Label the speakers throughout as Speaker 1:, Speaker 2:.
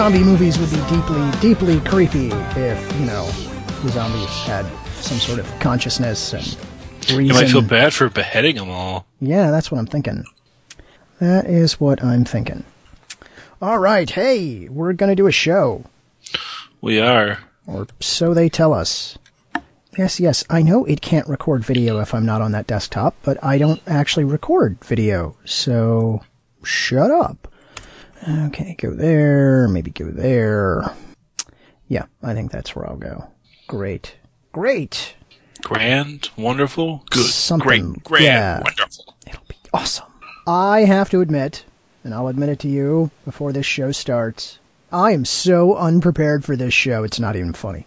Speaker 1: Zombie movies would be deeply, deeply creepy if, you know, the zombies had some sort of consciousness and reason.
Speaker 2: You might feel bad for beheading them all.
Speaker 1: Yeah, that's what I'm thinking. That is what I'm thinking. All right, hey, we're going to do a show.
Speaker 2: We are.
Speaker 1: Or so they tell us. Yes, yes, I know it can't record video if I'm not on that desktop, but I don't actually record video, so shut up. Okay, go there, maybe go there. Yeah, I think that's where I'll go. Great. Great.
Speaker 2: Grand, wonderful, good,
Speaker 1: Something,
Speaker 2: great, grand,
Speaker 1: yeah.
Speaker 2: wonderful.
Speaker 1: It'll be awesome. I have to admit, and I'll admit it to you before this show starts, I am so unprepared for this show, it's not even funny.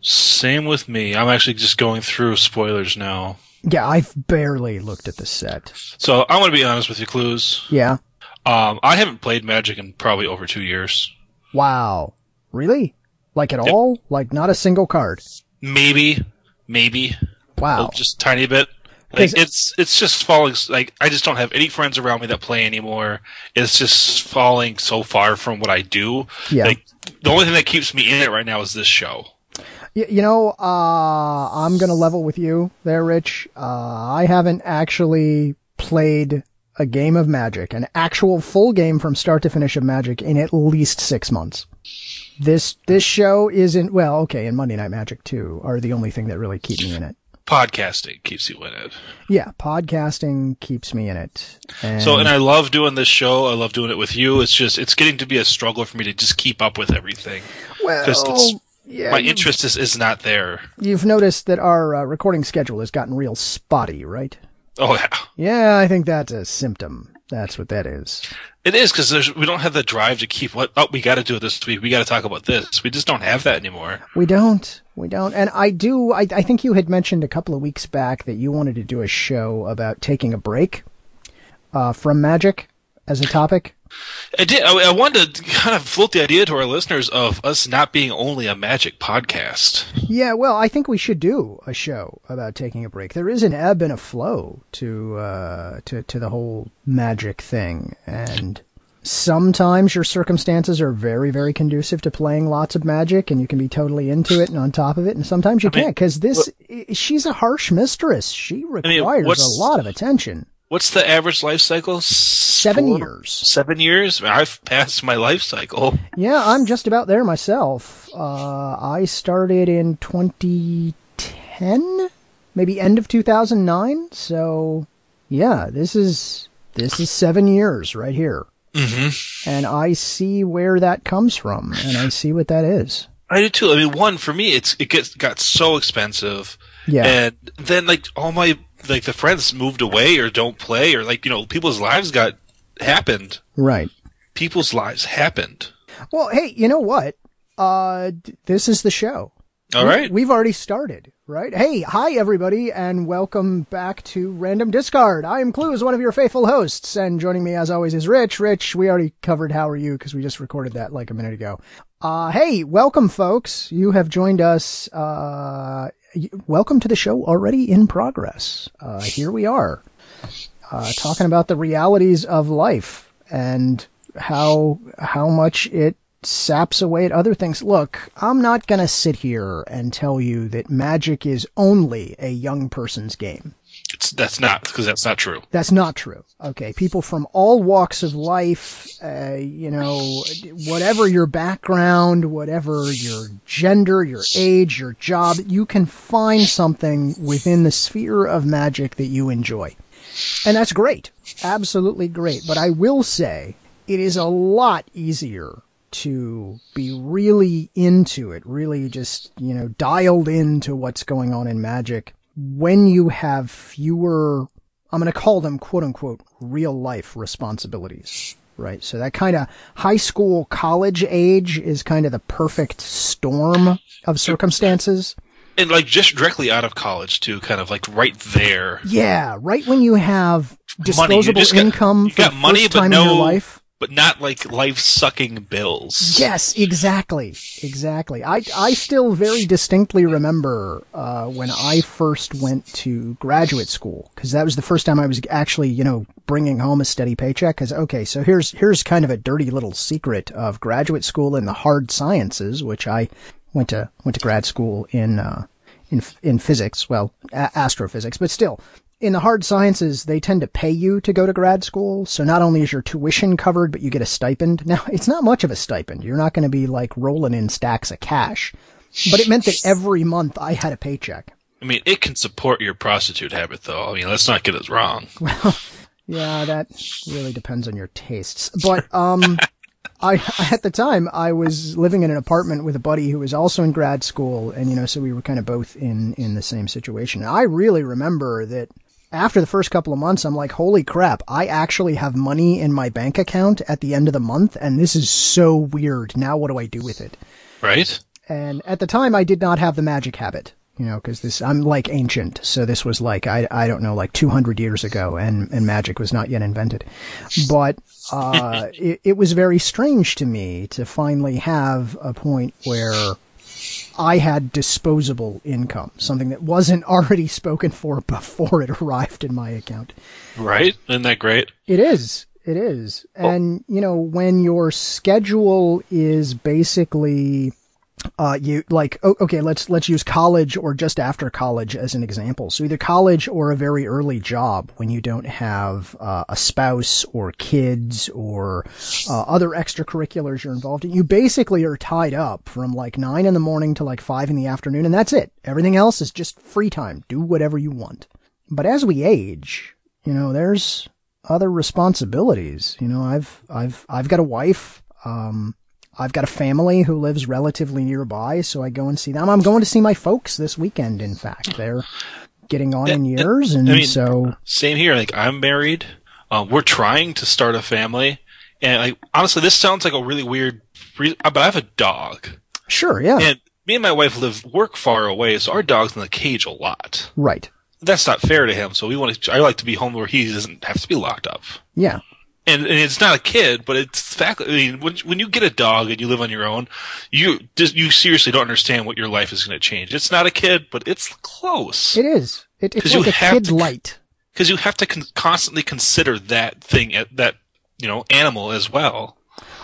Speaker 2: Same with me. I'm actually just going through spoilers now.
Speaker 1: Yeah, I've barely looked at the set.
Speaker 2: So I'm going to be honest with you, Clues.
Speaker 1: Yeah.
Speaker 2: Um, I haven't played Magic in probably over two years.
Speaker 1: Wow. Really? Like at
Speaker 2: Yep.
Speaker 1: all? Like not a single card?
Speaker 2: Maybe, maybe,
Speaker 1: Wow.
Speaker 2: Oh, just a tiny bit. Like it's it's just falling. Like I just don't have any friends around me that play anymore. It's just falling so far from what I do.
Speaker 1: Yeah.
Speaker 2: Like the only thing that keeps me in it right now is this show.
Speaker 1: Y- you know, uh, I'm gonna level with you there, Rich. Uh, I haven't actually played a game of Magic, an actual full game from start to finish of Magic in at least six months. This, this show isn't, well, okay, and Monday Night Magic too are the only thing that really keep me in it.
Speaker 2: Podcasting keeps you in it.
Speaker 1: Yeah, podcasting keeps me in it. And
Speaker 2: So, and I love doing this show. I love doing it with you. It's just, it's getting to be a struggle for me to just keep up with everything.
Speaker 1: well, yeah,
Speaker 2: My interest is, is not there.
Speaker 1: You've noticed that our uh, recording schedule has gotten real spotty, right?
Speaker 2: Oh yeah,
Speaker 1: Yeah, I think that's a symptom. That's what that is.
Speaker 2: it is because we don't have the drive to keep what. Oh, we got to do this week. We got to talk about this. We just don't have that anymore.
Speaker 1: We don't. We don't. And I do. I, I think you had mentioned a couple of weeks back that you wanted to do a show about taking a break uh, from magic as a topic.
Speaker 2: I did. I, I wanted to kind of float the idea to our listeners of us not being only a magic podcast.
Speaker 1: Yeah, well, I think we should do a show about taking a break. There is an ebb and a flow to uh, to to the whole magic thing, and sometimes your circumstances are very, very conducive to playing lots of magic, and you can be totally into it and on top of it. And sometimes you
Speaker 2: I mean,
Speaker 1: can't because this i she's a harsh mistress. She
Speaker 2: mean,
Speaker 1: requires
Speaker 2: what's-
Speaker 1: a lot of attention.
Speaker 2: What's the average life cycle?
Speaker 1: Seven
Speaker 2: Four-
Speaker 1: years.
Speaker 2: Seven years. I've passed my life cycle.
Speaker 1: Yeah, I'm just about there myself. Uh, I started in 2010, maybe end of 2009. So, yeah, this is this is seven years right here,
Speaker 2: Mm-hmm.
Speaker 1: and I see where that comes from, and I see what that is.
Speaker 2: I do too. I mean, one for me, it's it gets got so expensive,
Speaker 1: Yeah,
Speaker 2: and then like all my like the friends moved away or don't play or like you know people's lives got happened.
Speaker 1: right.
Speaker 2: People's lives happened.
Speaker 1: Well, hey, you know what? Uh, d- this is the show.
Speaker 2: All right.
Speaker 1: we- we've already started, right? Hey, hi everybody, and welcome back to Random Discard. I am Clues, one of your faithful hosts, and joining me as always is Rich. Rich, we already covered How Are You because we just recorded that like a minute ago. Uh, hey, welcome folks. You have joined us, uh, welcome to the show already in progress. Uh, here we are, uh, talking about the realities of life and how, how much it saps away at other things. Look, I'm not going to sit here and tell you that magic is only a young person's game.
Speaker 2: It's, that's not because that's not true.
Speaker 1: That's not true. Okay. People from all walks of life, uh, you know, whatever your background, whatever your gender, your age, your job, you can find something within the sphere of magic that you enjoy. And that's great. Absolutely great. But I will say it is a lot easier to be really into it, really just, you know, dialed into what's going on in magic when you have fewer, I'm going to call them quote unquote real life responsibilities. Right. So that kind of high school, college age is kind of the perfect storm of circumstances.
Speaker 2: And like just directly out of college too, kind of like right there.
Speaker 1: Yeah. Right when you have
Speaker 2: Money. You
Speaker 1: disposable
Speaker 2: just got-
Speaker 1: income
Speaker 2: you
Speaker 1: for
Speaker 2: got
Speaker 1: the
Speaker 2: money,
Speaker 1: first
Speaker 2: but
Speaker 1: time in your
Speaker 2: no-
Speaker 1: life.
Speaker 2: But not like life sucking bills.
Speaker 1: Yes, exactly, exactly. I I still very distinctly remember uh, when I first went to graduate school because that was the first time I was actually you know bringing home a steady paycheck. Because okay, so here's here's kind of a dirty little secret of graduate school in the hard sciences, which I went to went to grad school in. Uh, in, in physics, well, a- astrophysics, but still, in the hard sciences, they tend to pay you to go to grad school. So not only is your tuition covered, but you get a stipend. Now, it's not much of a stipend. You're not going to be like rolling in stacks of cash, but it meant that every month I had a paycheck.
Speaker 2: I mean, it can support your prostitute habit, though. I mean, let's not get us wrong.
Speaker 1: Well, yeah, that really depends on your tastes. But, um, I, at the time, I was living in an apartment with a buddy who was also in grad school. And, you know, so we were kind of both in, in the same situation. And I really remember that after the first couple of months, I'm like, holy crap, I actually have money in my bank account at the end of the month. And this is so weird. Now what do I do with it?
Speaker 2: Right?
Speaker 1: And at the time, I did not have the magic habit, you know, because this, I'm like ancient. So this was like, I, I don't know, like 200 years ago and, and magic was not yet invented. But, uh, it, it was very strange to me to finally have a point where I had disposable income, something that wasn't already spoken for before it arrived in my account.
Speaker 2: Right? Isn't that great?
Speaker 1: It is. It is. And, you know, when your schedule is basically, uh, you like, okay, let's, let's use college or just after college as an example. So either college or a very early job when you don't have, uh, a spouse or kids or, uh, other extracurriculars you're involved in. You basically are tied up from like nine in the morning to like five in the afternoon and that's it. Everything else is just free time. Do whatever you want. But as we age, you know, there's, other responsibilities. You know, I've I've I've got a wife. Um, I've got a family who lives relatively nearby, so I go and see them. I'm going to see my folks this weekend. In fact, they're getting on eh, in eh, years, and
Speaker 2: I mean,
Speaker 1: so
Speaker 2: Same here. Like, I'm married. Uh, we're trying to start a family. And, like, honestly, this sounds like a really weird, re- uh, but I have a dog.
Speaker 1: sure, yeah,
Speaker 2: And me and my wife live, work far away, so our dog's in the cage a lot.
Speaker 1: right,
Speaker 2: That's not fair to him, so we want to, I like to be home where he doesn't have to be locked up.
Speaker 1: yeah,
Speaker 2: and, and it's not a kid, but it's fact. I mean, when when you get a dog and you live on your own, you just you seriously don't understand what your life is going to change. It's not a kid, but it's close
Speaker 1: it is. It, it's like a kid
Speaker 2: to-
Speaker 1: light.
Speaker 2: because you have to con- constantly consider that thing, uh, that you know, animal as well.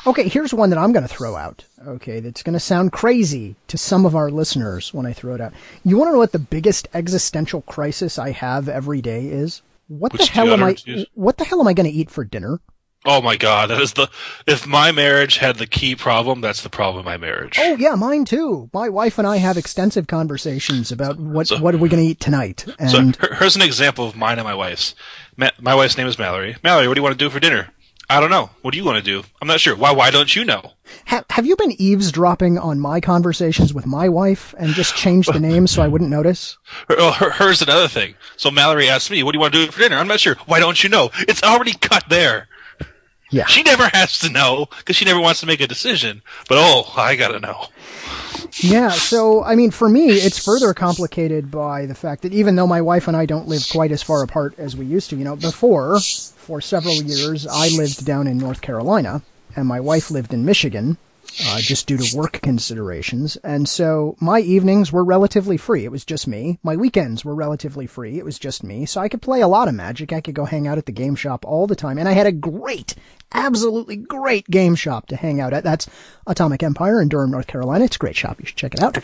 Speaker 1: Okay, here's one that I'm going to throw out. Okay, that's going to sound crazy to some of our listeners when I throw it out. You want to know what the biggest existential crisis I have every day is? What the hell am I? What the hell am I going to eat for dinner?
Speaker 2: Oh my god, that is the if my marriage had the key problem, that's the problem of my marriage.
Speaker 1: Oh yeah, mine too. My wife and I have extensive conversations about what what are we going to eat tonight,
Speaker 2: So
Speaker 1: and
Speaker 2: here- here's an example of mine and my wife's. My wife's name is Mallory. Mallory, what do you want to do for dinner? I don't know. What do you want to do? I'm not sure. Why? Why don't you know?
Speaker 1: ha- have you been eavesdropping on my conversations with my wife and just changed the name so I wouldn't notice?
Speaker 2: Her, her, here's another thing. So Mallory asked me, "What do you want to do for dinner?" I'm not sure. Why don't you know? It's already cut there.
Speaker 1: Yeah.
Speaker 2: She never has to know because she never wants to make a decision. But oh, I gotta know.
Speaker 1: Yeah, so I mean, for me, it's further complicated by the fact that even though my wife and I don't live quite as far apart as we used to, you know, before, for several years, I lived down in North Carolina, and my wife lived in Michigan, uh, just due to work considerations. And so my evenings were relatively free. It was just me. My weekends were relatively free. It was just me. So I could play a lot of Magic. I could go hang out at the game shop all the time. And I had a great, absolutely great game shop to hang out at. That's Atomic Empire in Durham, North Carolina. It's a great shop. You should check it out.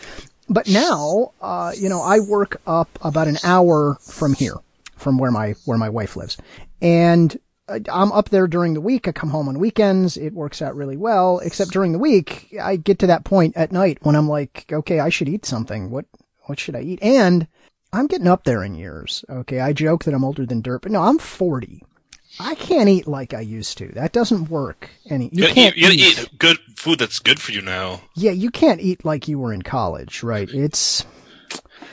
Speaker 1: But now, uh, you know, I work up about an hour from here, from where my, where my wife lives. And I'm up there during the week. I come home on weekends. It works out really well, except during the week, I get to that point at night when I'm like, okay, I should eat something. What, what should I eat? And I'm getting up there in years. Okay. I joke that I'm older than dirt, but no, I'm 40. I can't eat like I used to. That doesn't work. Any, you can't
Speaker 2: you
Speaker 1: eat.
Speaker 2: eat good food that's good for you now.
Speaker 1: Yeah, you can't eat like you were in college, right? It's,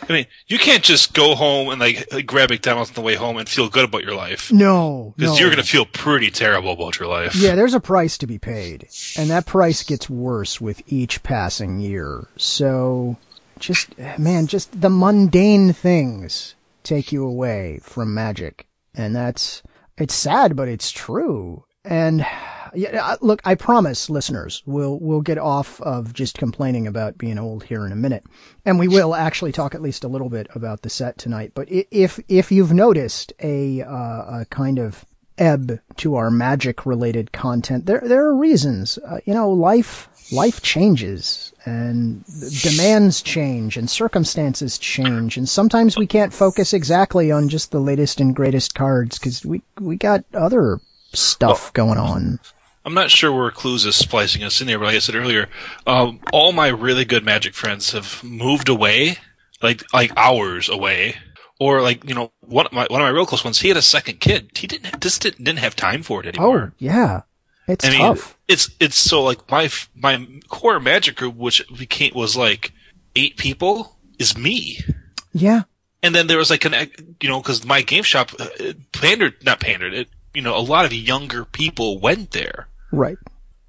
Speaker 2: I mean, you can't just go home and like, like grab McDonald's on the way home and feel good about your life
Speaker 1: no,
Speaker 2: because
Speaker 1: no.
Speaker 2: you're gonna feel pretty terrible about your life.
Speaker 1: Yeah, there's a price to be paid, and that price gets worse with each passing year. So, just man, just the mundane things take you away from magic, and that's it's sad, but it's true. And Yeah. Look, I promise listeners, we'll, we'll get off of just complaining about being old here in a minute. And we will actually talk at least a little bit about the set tonight. But if, if you've noticed a, uh, a kind of ebb to our magic related content, there, there are reasons. Uh, you know, life, life changes and demands change and circumstances change. And sometimes we can't focus exactly on just the latest and greatest cards because we, we got other stuff going on.
Speaker 2: I'm not sure where Clues is splicing us in there, but like I said earlier, um, all my really good Magic friends have moved away, like like hours away, or like you know one of my one of my real close ones. He had a second kid. He didn't just didn't, didn't have time for it anymore.
Speaker 1: Oh, yeah. It's
Speaker 2: I mean,
Speaker 1: tough.
Speaker 2: it's it's so like my my core Magic group, which became was like eight people, is me.
Speaker 1: Yeah.
Speaker 2: And then there was like an, you know, because my game shop uh, pandered, not pandered, it, you know, a lot of younger people went there.
Speaker 1: Right.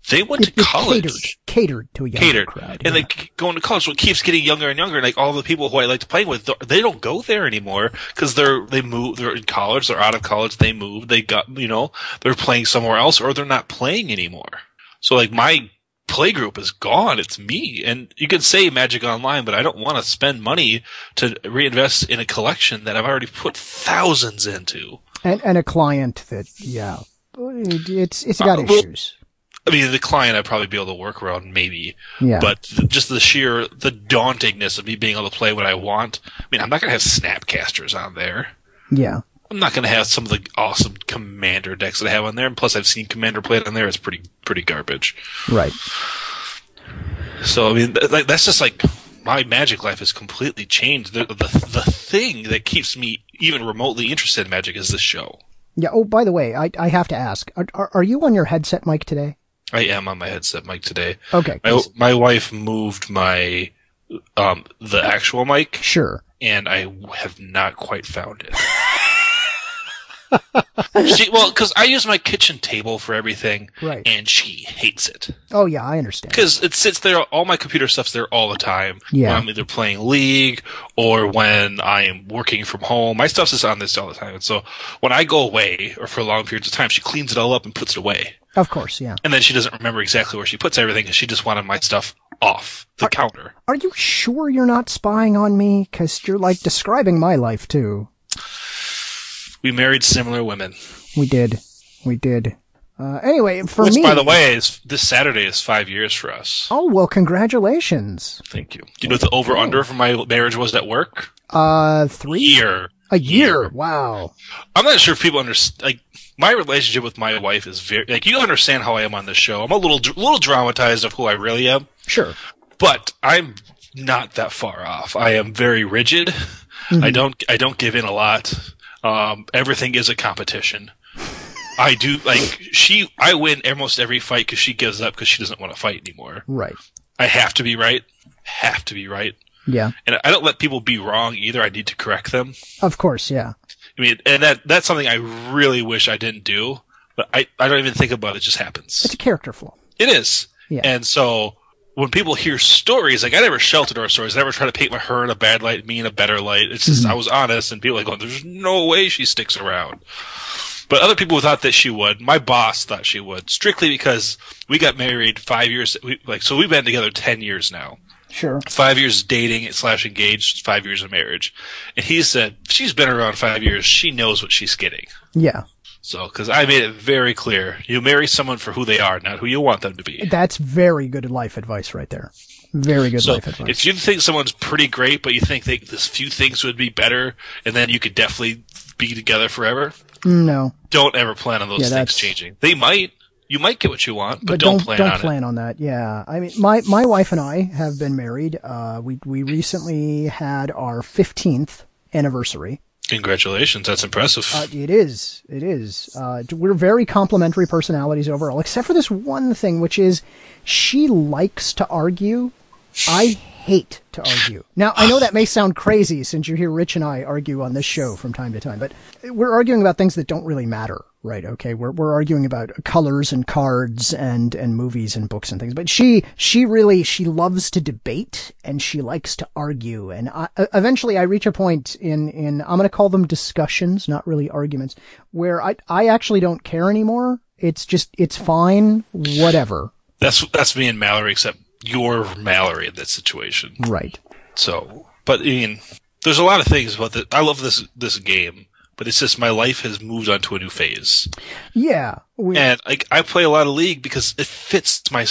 Speaker 2: They went
Speaker 1: It,
Speaker 2: to college.
Speaker 1: catered, catered to a younger
Speaker 2: catered,
Speaker 1: crowd.
Speaker 2: and
Speaker 1: yeah.
Speaker 2: like going to college, so it keeps getting younger and younger. And like all the people who I like to play with, they don't go there anymore because they're they move, they're in college, they're out of college, they moved, they got you know they're playing somewhere else, or they're not playing anymore. So like my play group is gone. It's me, and you can say Magic Online, but I don't want to spend money to reinvest in a collection that I've already put thousands into.
Speaker 1: and, and a client that, yeah, it's, it's got
Speaker 2: Uh, well-
Speaker 1: issues.
Speaker 2: I mean, the client I'd probably be able to work around, maybe.
Speaker 1: Yeah.
Speaker 2: But th- just the sheer, the dauntingness of me being able to play what I want. I mean, I'm not going to have Snapcasters on there.
Speaker 1: yeah.
Speaker 2: I'm not going to have some of the awesome Commander decks that I have on there. And plus, I've seen Commander played on there. It's pretty, pretty garbage.
Speaker 1: Right.
Speaker 2: So, I mean, th- like, that's just like my Magic life has completely changed. The, the, the thing that keeps me even remotely interested in Magic is this show.
Speaker 1: Yeah. Oh, by the way, I, I have to ask, are, are, are you on your headset mic today?
Speaker 2: I am on my headset mic today.
Speaker 1: Okay.
Speaker 2: My, my wife moved my, um, the actual mic.
Speaker 1: Sure.
Speaker 2: and I have not quite found it. she, well, because I use my kitchen table for everything,
Speaker 1: Right.
Speaker 2: and she hates it
Speaker 1: Oh, yeah, I understand.
Speaker 2: because it sits there. All my computer stuff's there all the time.
Speaker 1: Yeah.
Speaker 2: when I'm either playing League or when I am working from home. My stuff's just on this all the time, and so when I go away or for long periods of time, she cleans it all up and puts it away,
Speaker 1: Of course, yeah.
Speaker 2: and then she doesn't remember exactly where she puts everything because she just wanted my stuff off the counter.
Speaker 1: Are you sure you're not spying on me? Cause you're like describing my life too.
Speaker 2: We married similar women.
Speaker 1: We did. We did. Uh, anyway, for
Speaker 2: Which,
Speaker 1: me.
Speaker 2: by the way, is this Saturday is five years for us.
Speaker 1: Oh, well, congratulations.
Speaker 2: Thank you. Do you know what the over under for my marriage was at work?
Speaker 1: Uh, three?
Speaker 2: Year.
Speaker 1: A year. Wow.
Speaker 2: I'm not sure if people understand. Like my relationship with my wife is very like you understand how I am on this show. I'm a little little dramatized of who I really am,
Speaker 1: Sure.
Speaker 2: but I'm not that far off. I am very rigid. I don't I don't give in a lot. Um, everything is a competition. I do like she. I win almost every fight because she gives up because she doesn't want to fight anymore.
Speaker 1: Right.
Speaker 2: I have to be right. Have to be right.
Speaker 1: Yeah.
Speaker 2: and I don't let people be wrong either. I need to correct them.
Speaker 1: Of course, yeah.
Speaker 2: I mean, and that that's something I really wish I didn't do, but I I don't even think about it. It just happens.
Speaker 1: It's a character flaw.
Speaker 2: It is.
Speaker 1: Yeah.
Speaker 2: And so when people hear stories, like I never sheltered our stories. I never try to paint my her in a bad light, me in a better light. It's just mm-hmm. I was honest, and people are going, "There's no way she sticks around." But other people thought that she would. My boss thought she would, strictly because we got married five years. We, like so, we've been together ten years now.
Speaker 1: Sure.
Speaker 2: Five years dating slash engaged, five years of marriage, and he said she's been around five years. She knows what she's getting.
Speaker 1: Yeah.
Speaker 2: So, because I made it very clear, you marry someone for who they are, not who you want them to be.
Speaker 1: That's very good life advice right there. Very good
Speaker 2: So
Speaker 1: life advice.
Speaker 2: if you think someone's pretty great, but you think they, this few things would be better, and then you could definitely be together forever,
Speaker 1: no,
Speaker 2: don't ever plan on those
Speaker 1: Yeah,
Speaker 2: things
Speaker 1: that's-
Speaker 2: changing. They might. You might get what you want, but,
Speaker 1: but
Speaker 2: don't,
Speaker 1: don't
Speaker 2: plan
Speaker 1: don't
Speaker 2: on
Speaker 1: plan on that. Yeah, I mean, my my wife and I have been married. Uh, we we recently had our fifteenth anniversary.
Speaker 2: Congratulations, that's impressive.
Speaker 1: Uh, it is. It is. Uh, we're very complementary personalities overall, except for this one thing, which is she likes to argue. I hate to argue. Now, I know that may sound crazy since you hear Rich and I argue on this show from time to time, but we're arguing about things that don't really matter, right? Okay. We're, we're arguing about colors and cards and, and movies and books and things, but she, she really, she loves to debate and she likes to argue. And I, eventually I reach a point in, in, I'm going to call them discussions, not really arguments, where I, I actually don't care anymore It's just it's fine. Whatever.
Speaker 2: That's that's me and Mallory, except you're Mallory in that situation.
Speaker 1: Right.
Speaker 2: So, but I mean, there's a lot of things about that. I love this this game, but it's just my life has moved on to a new phase,
Speaker 1: Yeah. We,
Speaker 2: and like I play a lot of League because it fits my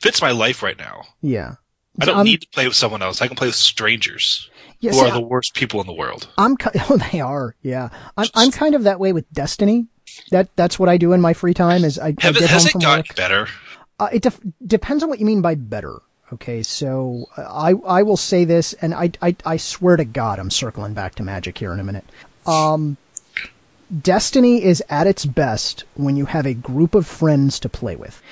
Speaker 2: fits my life right now.
Speaker 1: yeah.
Speaker 2: I don't
Speaker 1: I'm-
Speaker 2: need to play with someone else. I can play with strangers
Speaker 1: Yeah,
Speaker 2: who are the worst people in the world.
Speaker 1: I'm oh they are yeah I'm I'm kind of that way with Destiny. That that's what I do in my free time is I, I
Speaker 2: Have it,
Speaker 1: get
Speaker 2: has
Speaker 1: home
Speaker 2: it
Speaker 1: from
Speaker 2: gotten
Speaker 1: work.
Speaker 2: better?
Speaker 1: Uh, it def- depends on what you mean by better. Okay, so uh, I I will say this, and I, I I swear to God, I'm circling back to Magic here in a minute. Um, Destiny is at its best when you have a group of friends to play with.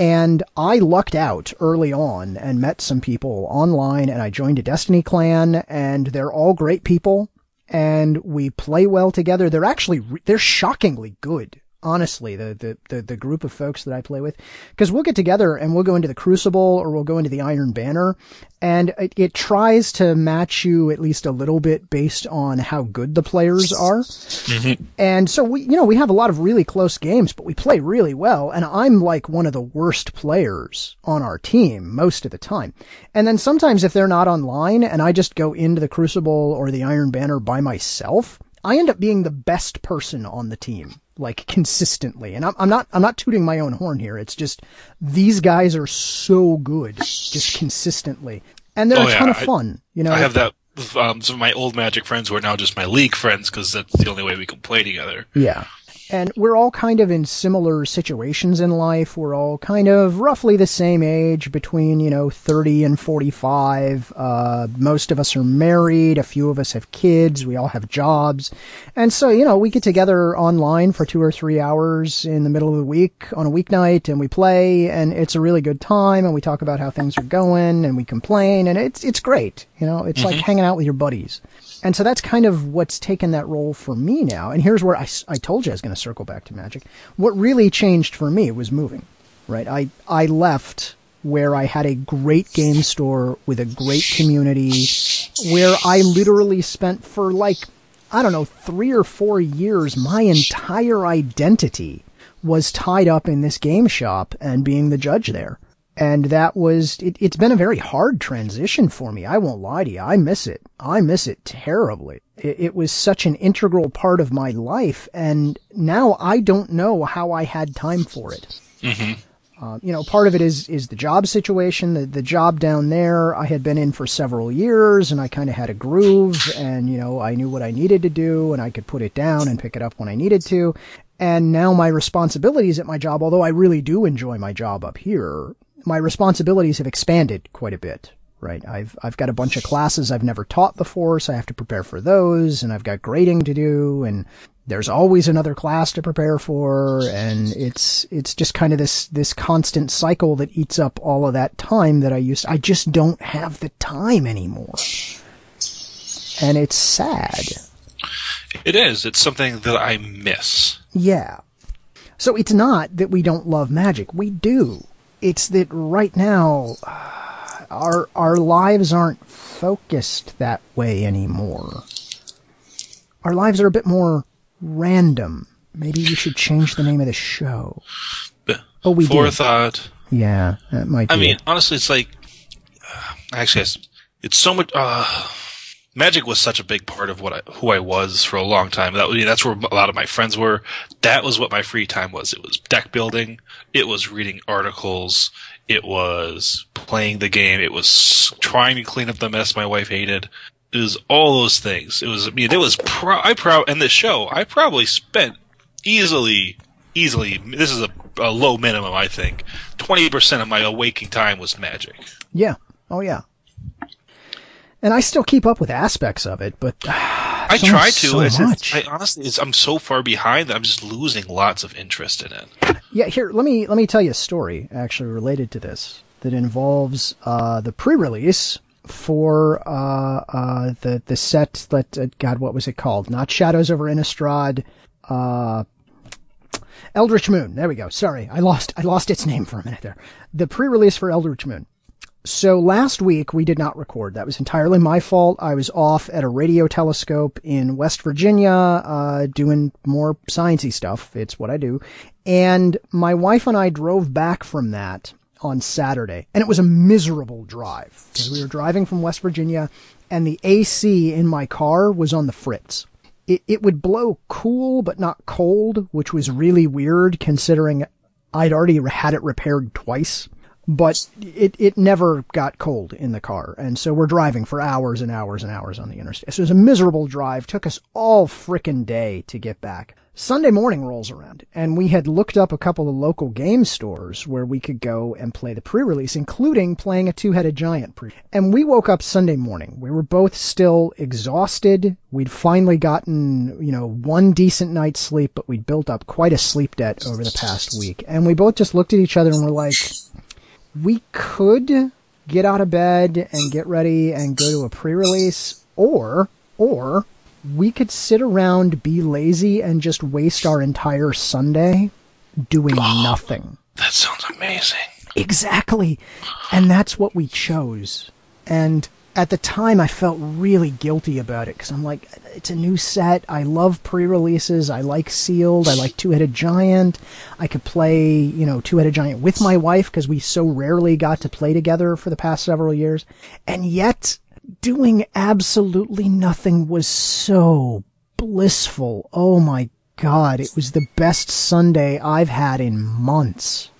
Speaker 1: And I lucked out early on and met some people online and I joined a Destiny clan and they're all great people and we play well together. They're actually, re- they're shockingly good. Honestly, the, the, the, the group of folks that I play with, because we'll get together and we'll go into the Crucible or we'll go into the Iron Banner, and it, it tries to match you at least a little bit based on how good the players are. Mm-hmm. And so we, you know, we have a lot of really close games, but we play really well. And I'm like one of the worst players on our team most of the time. And then sometimes if they're not online and I just go into the Crucible or the Iron Banner by myself, I end up being the best person on the team, like consistently. And I'm, I'm not, I'm not tooting my own horn here. It's just these guys are so good, just consistently. And they're
Speaker 2: Oh,
Speaker 1: a
Speaker 2: yeah,
Speaker 1: ton of
Speaker 2: I-
Speaker 1: fun, you know.
Speaker 2: I have that. Um, some of my old Magic friends who are now just my League friends because that's the only way we can play together.
Speaker 1: Yeah. And we're all kind of in similar situations in life. We're all kind of roughly the same age, between, you know, 30 and 45. Uh, most of us are married. A few of us have kids. We all have jobs. And so, you know, we get together online for two or three hours in the middle of the week on a weeknight and we play and it's a really good time and we talk about how things are going and we complain and it's, it's great. You know, it's like hanging out with your buddies. And so that's kind of what's taken that role for me now. And here's where I, I told you I was going to circle back to Magic. What really changed for me was moving, right? I, I left where I had a great game store with a great community where I literally spent for like, I don't know, three or four years, my entire identity was tied up in this game shop and being the judge there. And that was, it, it's been a very hard transition for me. I won't lie to you. I miss it. I miss it terribly. It, it was such an integral part of my life. And now I don't know how I had time for it. Uh, you know, part of it is is the job situation. The the job down there, I had been in for several years, and I kind of had a groove, and you know, I knew what I needed to do, and I could put it down and pick it up when I needed to. And now my responsibilities at my job, although I really do enjoy my job up here, my responsibilities have expanded quite a bit. Right, I've I've got a bunch of classes I've never taught before, so I have to prepare for those, and I've got grading to do, and there's always another class to prepare for and it's it's just kind of this this constant cycle that eats up all of that time that I used I just don't have the time anymore. And it's sad.
Speaker 2: It is. It's something that I miss.
Speaker 1: Yeah. So it's not that we don't love magic. We do. It's that right now our our lives aren't focused that way anymore. Our lives are a bit more random. Maybe we should change the name of the show. Oh, we did.
Speaker 2: forethought.
Speaker 1: Yeah, that might be.
Speaker 2: I mean,
Speaker 1: it.
Speaker 2: honestly, it's like uh, actually, it's, it's so much. Uh, magic was such a big part of what I, who I was for a long time. That that's where a lot of my friends were. That was what my free time was. It was deck building. It was reading articles. It was playing the game. It was trying to clean up the mess my wife hated. It was all those things. It was. I mean, it was. Pro- I proud and the show. I probably spent easily, easily. This is a, a low minimum. I think twenty percent of my waking time was magic.
Speaker 1: yeah. Oh yeah. And I still keep up with aspects of it, but
Speaker 2: I
Speaker 1: so
Speaker 2: try
Speaker 1: much-
Speaker 2: to.
Speaker 1: so
Speaker 2: it's,
Speaker 1: much.
Speaker 2: I honestly, it's, I'm so far behind that I'm just losing lots of interest in it.
Speaker 1: Yeah, here let me let me tell you a story actually related to this that involves uh, the pre-release for uh, uh, the the set that uh, God, what was it called? Not Shadows over Innistrad, uh, Eldritch Moon. There we go. Sorry, I lost I lost its name for a minute there. The pre-release for Eldritch Moon. So last week we did not record. That was entirely my fault. I was off at a radio telescope in West Virginia, uh, doing more sciencey stuff. It's what I do. And my wife and I drove back from that on Saturday, and it was a miserable drive we were driving from West Virginia, and the AC in my car was on the fritz. It, it would blow cool but not cold, which was really weird considering I'd already had it repaired twice but it, it never got cold in the car. And so we're driving for hours and hours and hours on the interstate. So it was a miserable drive. Took us all frickin' day to get back. Sunday morning rolls around and we had looked up a couple of local game stores where we could go and play the pre-release, including playing a two-headed giant pre. And we woke up Sunday morning. We were both still exhausted. We'd finally gotten, you know, one decent night's sleep, but we'd built up quite a sleep debt over the past week. And we both just looked at each other and were like, we could get out of bed and get ready and go to a pre-release or or we could sit around be lazy and just waste our entire sunday doing oh, nothing.
Speaker 2: that sounds amazing.
Speaker 1: Exactly. And that's what we chose. And at the time I felt really guilty about it because I'm like, it's a new set. I love pre-releases. I like Sealed. I like Two-Headed Giant. I could play, you know, Two-Headed Giant with my wife because we so rarely got to play together for the past several years. And yet, doing absolutely nothing was so blissful. Oh my god, it was the best Sunday I've had in months.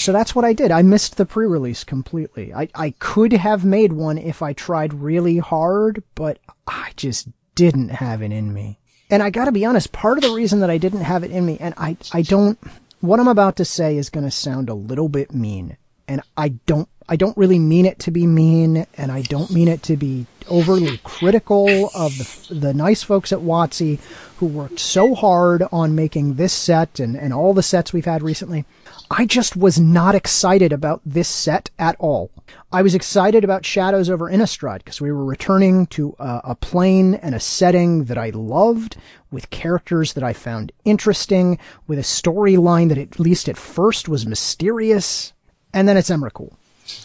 Speaker 1: So that's what I did. I missed the pre-release completely. I, I could have made one if I tried really hard, but I just didn't have it in me. And I gotta be honest, part of the reason that I didn't have it in me, and I, I don't, what I'm about to say is gonna sound a little bit mean. And I don't, I don't really mean it to be mean, and I don't mean it to be overly critical of the, the nice folks at WotC who worked so hard on making this set and, and all the sets we've had recently. I just was not excited about this set at all. I was excited about Shadows over Innistrad because we were returning to a, a, plane and a setting that I loved with characters that I found interesting, with a storyline that at least at first was mysterious, and then it's Emrakul.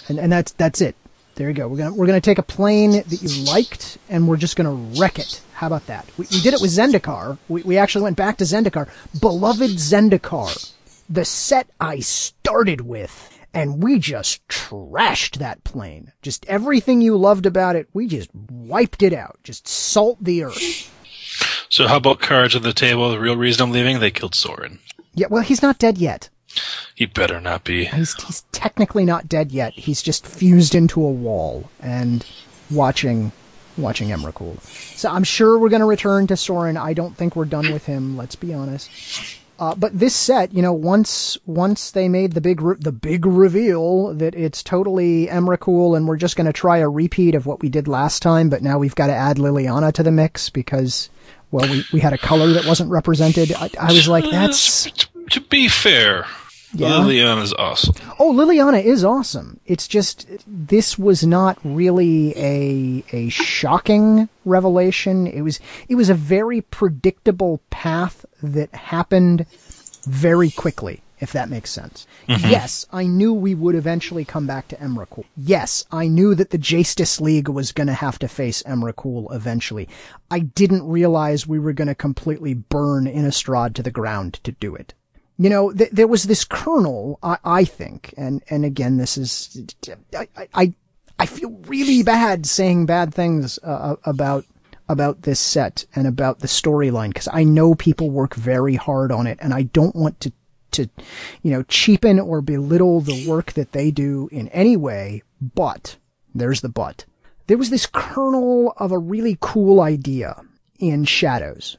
Speaker 1: And, and that's, that's it. There you go. We're gonna, we're gonna take a plane that you liked and we're just gonna wreck it. How about that? We, we did it with Zendikar. We, we actually went back to Zendikar. Beloved Zendikar the set I started with. And we just trashed that plane. Just everything you loved about it, we just wiped it out. Just salt the earth.
Speaker 2: So how about cards on the table? The real reason I'm leaving, they killed Sorin.
Speaker 1: Yeah, well, he's not dead yet.
Speaker 2: He better not be.
Speaker 1: He's, he's technically not dead yet. He's just fused into a wall and watching watching Emrakul. So I'm sure we're going to return to Sorin. I don't think we're done with him. Let's be honest. Uh, but this set, you know, once once they made the big re- the big reveal that it's totally Emrakul and we're just going to try a repeat of what we did last time, but now we've got to add Liliana to the mix because, well, we, we had a color that wasn't represented. I, I was like, that's
Speaker 2: to be fair. Yeah. Liliana is awesome.
Speaker 1: Oh, Liliana is awesome. It's just this was not really a a shocking revelation. It was it was a very predictable path that happened very quickly, if that makes sense. Mm-hmm. Yes, I knew we would eventually come back to Emrakul. Yes, I knew that the Justice League was going to have to face Emrakul eventually. I didn't realize we were going to completely burn Innistrad to the ground to do it you know, th- there was this kernel, I-, I, think, and, and again, this is, I, I, I feel really bad saying bad things uh, about, about this set and about the storyline, because I know people work very hard on it, and I don't want to, to, you know, cheapen or belittle the work that they do in any way, but, there's the but. There was this kernel of a really cool idea in Shadows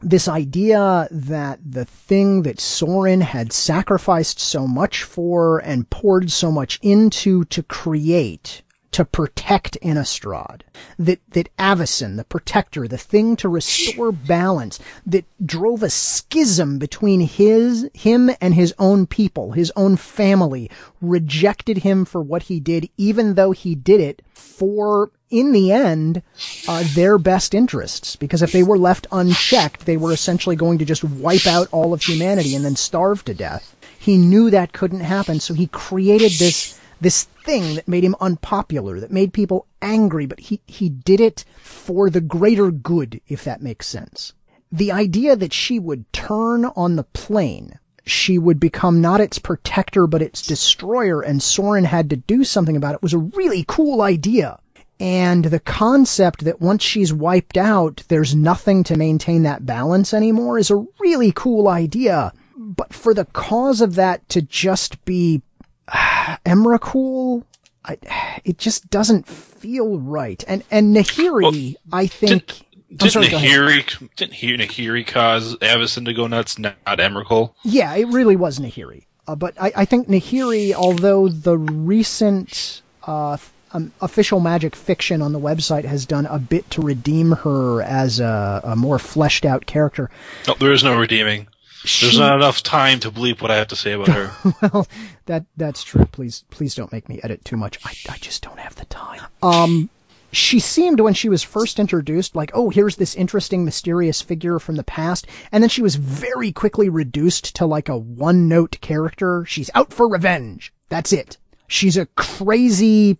Speaker 1: this idea that the thing that Sorin had sacrificed so much for and poured so much into to create to protect Innistrad. That, that Avacyn, the protector, the thing to restore balance, that drove a schism between his, him and his own people, his own family, rejected him for what he did, even though he did it for, in the end, uh, their best interests. Because if they were left unchecked, they were essentially going to just wipe out all of humanity and then starve to death. He knew that couldn't happen, so he created this this thing that made him unpopular, that made people angry, but he, he did it for the greater good, if that makes sense. The idea that she would turn on the plane, she would become not its protector, but its destroyer, and Sorin had to do something about it was a really cool idea. And the concept that once she's wiped out, there's nothing to maintain that balance anymore is a really cool idea. But for the cause of that to just be uh, Emrakul, I, it just doesn't feel right. And and Nahiri, I think.
Speaker 2: Didn't,
Speaker 1: I'm
Speaker 2: didn't
Speaker 1: sorry.
Speaker 2: Nahiri didn't he- Nahiri cause Avacyn to go nuts? Not, not Emrakul.
Speaker 1: Yeah, it really was Nahiri. Uh, but I, I think Nahiri, although the recent uh, um, official magic fiction on the website has done a bit to redeem her as a, a more fleshed out character,
Speaker 2: No, there is no redeeming. There's not enough time to bleep what I have to say about her.
Speaker 1: well, that that's true. Please, please don't make me edit too much. I, I just don't have the time. Um, she seemed when she was first introduced like, oh, here's this interesting, mysterious figure from the past, and then she was very quickly reduced to like a one-note character. She's out for revenge. That's it. She's a crazy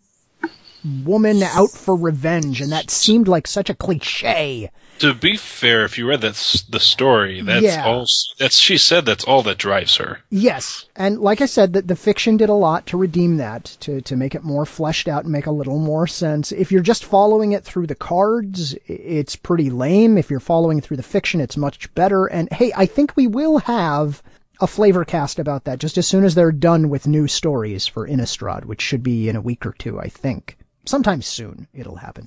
Speaker 1: woman out for revenge, and that seemed like such a cliche.
Speaker 2: To be fair, if you read that the story, that's
Speaker 1: Yeah.
Speaker 2: all. That's she said. That's all that drives her.
Speaker 1: Yes, and like I said, that the fiction did a lot to redeem that, to to make it more fleshed out and make a little more sense. If you're just following it through the cards, it's pretty lame. If you're following through the fiction, it's much better. And hey, I think we will have a flavor cast about that just as soon as they're done with new stories for Innistrad, which should be in a week or two, I think. Sometime soon it'll happen.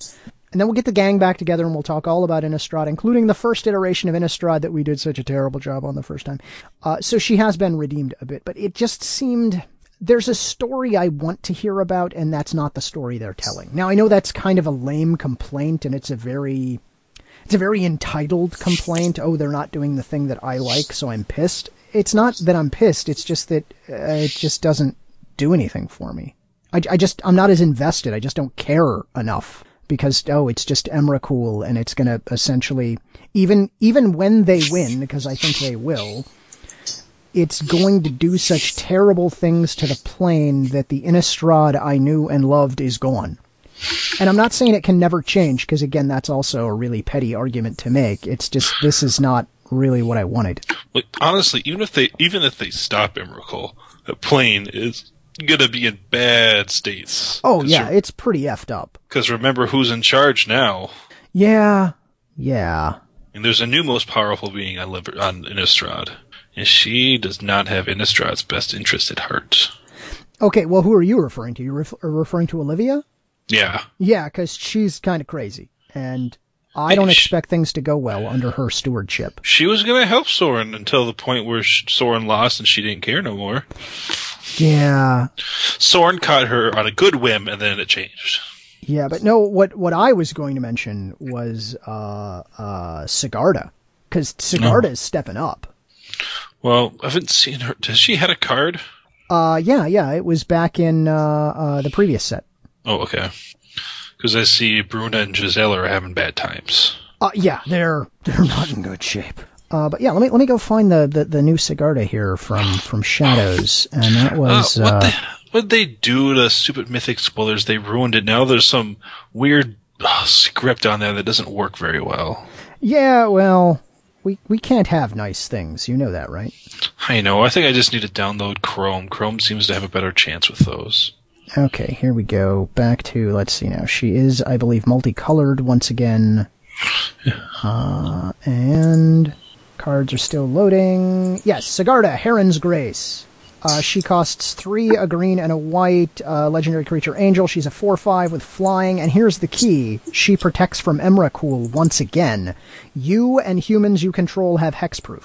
Speaker 1: And then we'll get the gang back together and we'll talk all about Innistrad, including the first iteration of Innistrad that we did such a terrible job on the first time. Uh, so she has been redeemed a bit, but it just seemed there's a story I want to hear about, and that's not the story they're telling. Now I know that's kind of a lame complaint, and it's a very it's a very entitled complaint. Oh, they're not doing the thing that I like, so I'm pissed. It's not that I'm pissed. It's just that uh, it just doesn't do anything for me. I, I just I'm not as invested. I just don't care enough because oh, it's just Emrakul, and it's going to essentially even even when they win, because I think they will. It's going to do such terrible things to the plane that the Innistrad I knew and loved is gone. And I'm not saying it can never change, because again, that's also a really petty argument to make. It's just this is not really what I wanted.
Speaker 2: Like, honestly, even if they even if they stop Emrakul, that plane is gonna be in bad states.
Speaker 1: Oh yeah, it's pretty effed up.
Speaker 2: Because remember who's in charge now.
Speaker 1: Yeah, yeah.
Speaker 2: And there's a new most powerful being on, Liber- on Innistrad. And she does not have Innistrad's best interest at heart.
Speaker 1: Okay, well, who are you referring to? You ref- referring to Olivia?
Speaker 2: Yeah.
Speaker 1: Yeah, because she's kind of crazy, and I don't expect things to go well under her stewardship.
Speaker 2: She was going to help Sorin until the point where Sorin lost and she didn't care no more.
Speaker 1: Yeah,
Speaker 2: Sorin caught her on a good whim and then it changed.
Speaker 1: yeah, but no. What what I was going to mention was uh uh Sigarda, because Sigarda is stepping up.
Speaker 2: Well, I haven't seen her. Does she had a card?
Speaker 1: Uh, yeah, yeah. It was back in uh, uh the previous set.
Speaker 2: Oh, okay. Because I see Bruna and Gisela are having bad times.
Speaker 1: Uh, yeah, they're they're not in good shape. Uh, but yeah, let me let me go find the, the, the new Sigarda here from from Shadows, and that
Speaker 2: Uh,
Speaker 1: was
Speaker 2: what
Speaker 1: uh,
Speaker 2: the what did they do to stupid Mythic Spoilers? They ruined it. Now there's some weird uh, script on there that doesn't work very well.
Speaker 1: yeah. Well, we we can't have nice things, you know that, right?
Speaker 2: I know. I think I just need to download Chrome. Chrome seems to have a better chance with those.
Speaker 1: Okay, here we go. Back to let's see now. She is, I believe, multicolored once again, uh, and cards are still loading. Yes, Sigarda, Heron's Grace. Uh, she costs three, a green and a white. Uh, legendary creature angel. She's a four-five with flying. And here's the key: she protects from Emrakul once again. You and humans you control have hexproof.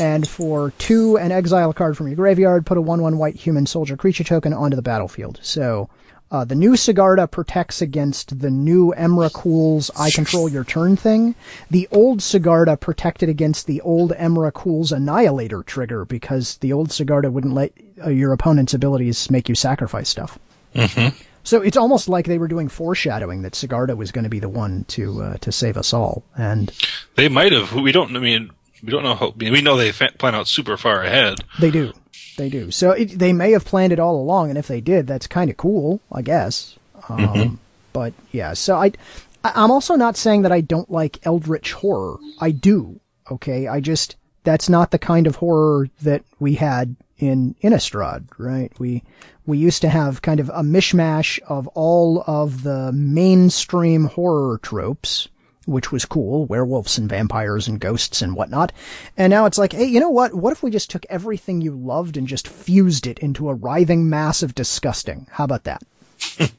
Speaker 1: And for two, an exile card from your graveyard, put a 1 1 white human soldier creature token onto the battlefield. So, uh, the new Sigarda protects against the new Emrakul's I control your turn thing. The old Sigarda protected against the old Emrakul's Annihilator trigger because the old Sigarda wouldn't let uh, your opponent's abilities make you sacrifice stuff.
Speaker 2: Mm-hmm.
Speaker 1: So it's almost like they were doing foreshadowing that Sigarda was going to be the one to uh, to save us all. And
Speaker 2: They might have. We don't. I mean, we don't know how. We know they fa- plan out super far ahead.
Speaker 1: They do. They do. So it, they may have planned it all along, and if they did, that's kind of cool, I guess. Um, But yeah, so I, I- I'm also not saying that I don't like eldritch horror. I do. Okay, I just that's not the kind of horror that we had in Innistrad, right? We we used to have kind of a mishmash of all of the mainstream horror tropes which was cool, werewolves and vampires and ghosts and whatnot. And now it's like, hey, you know what? What if we just took everything you loved and just fused it into a writhing mass of disgusting? How about that?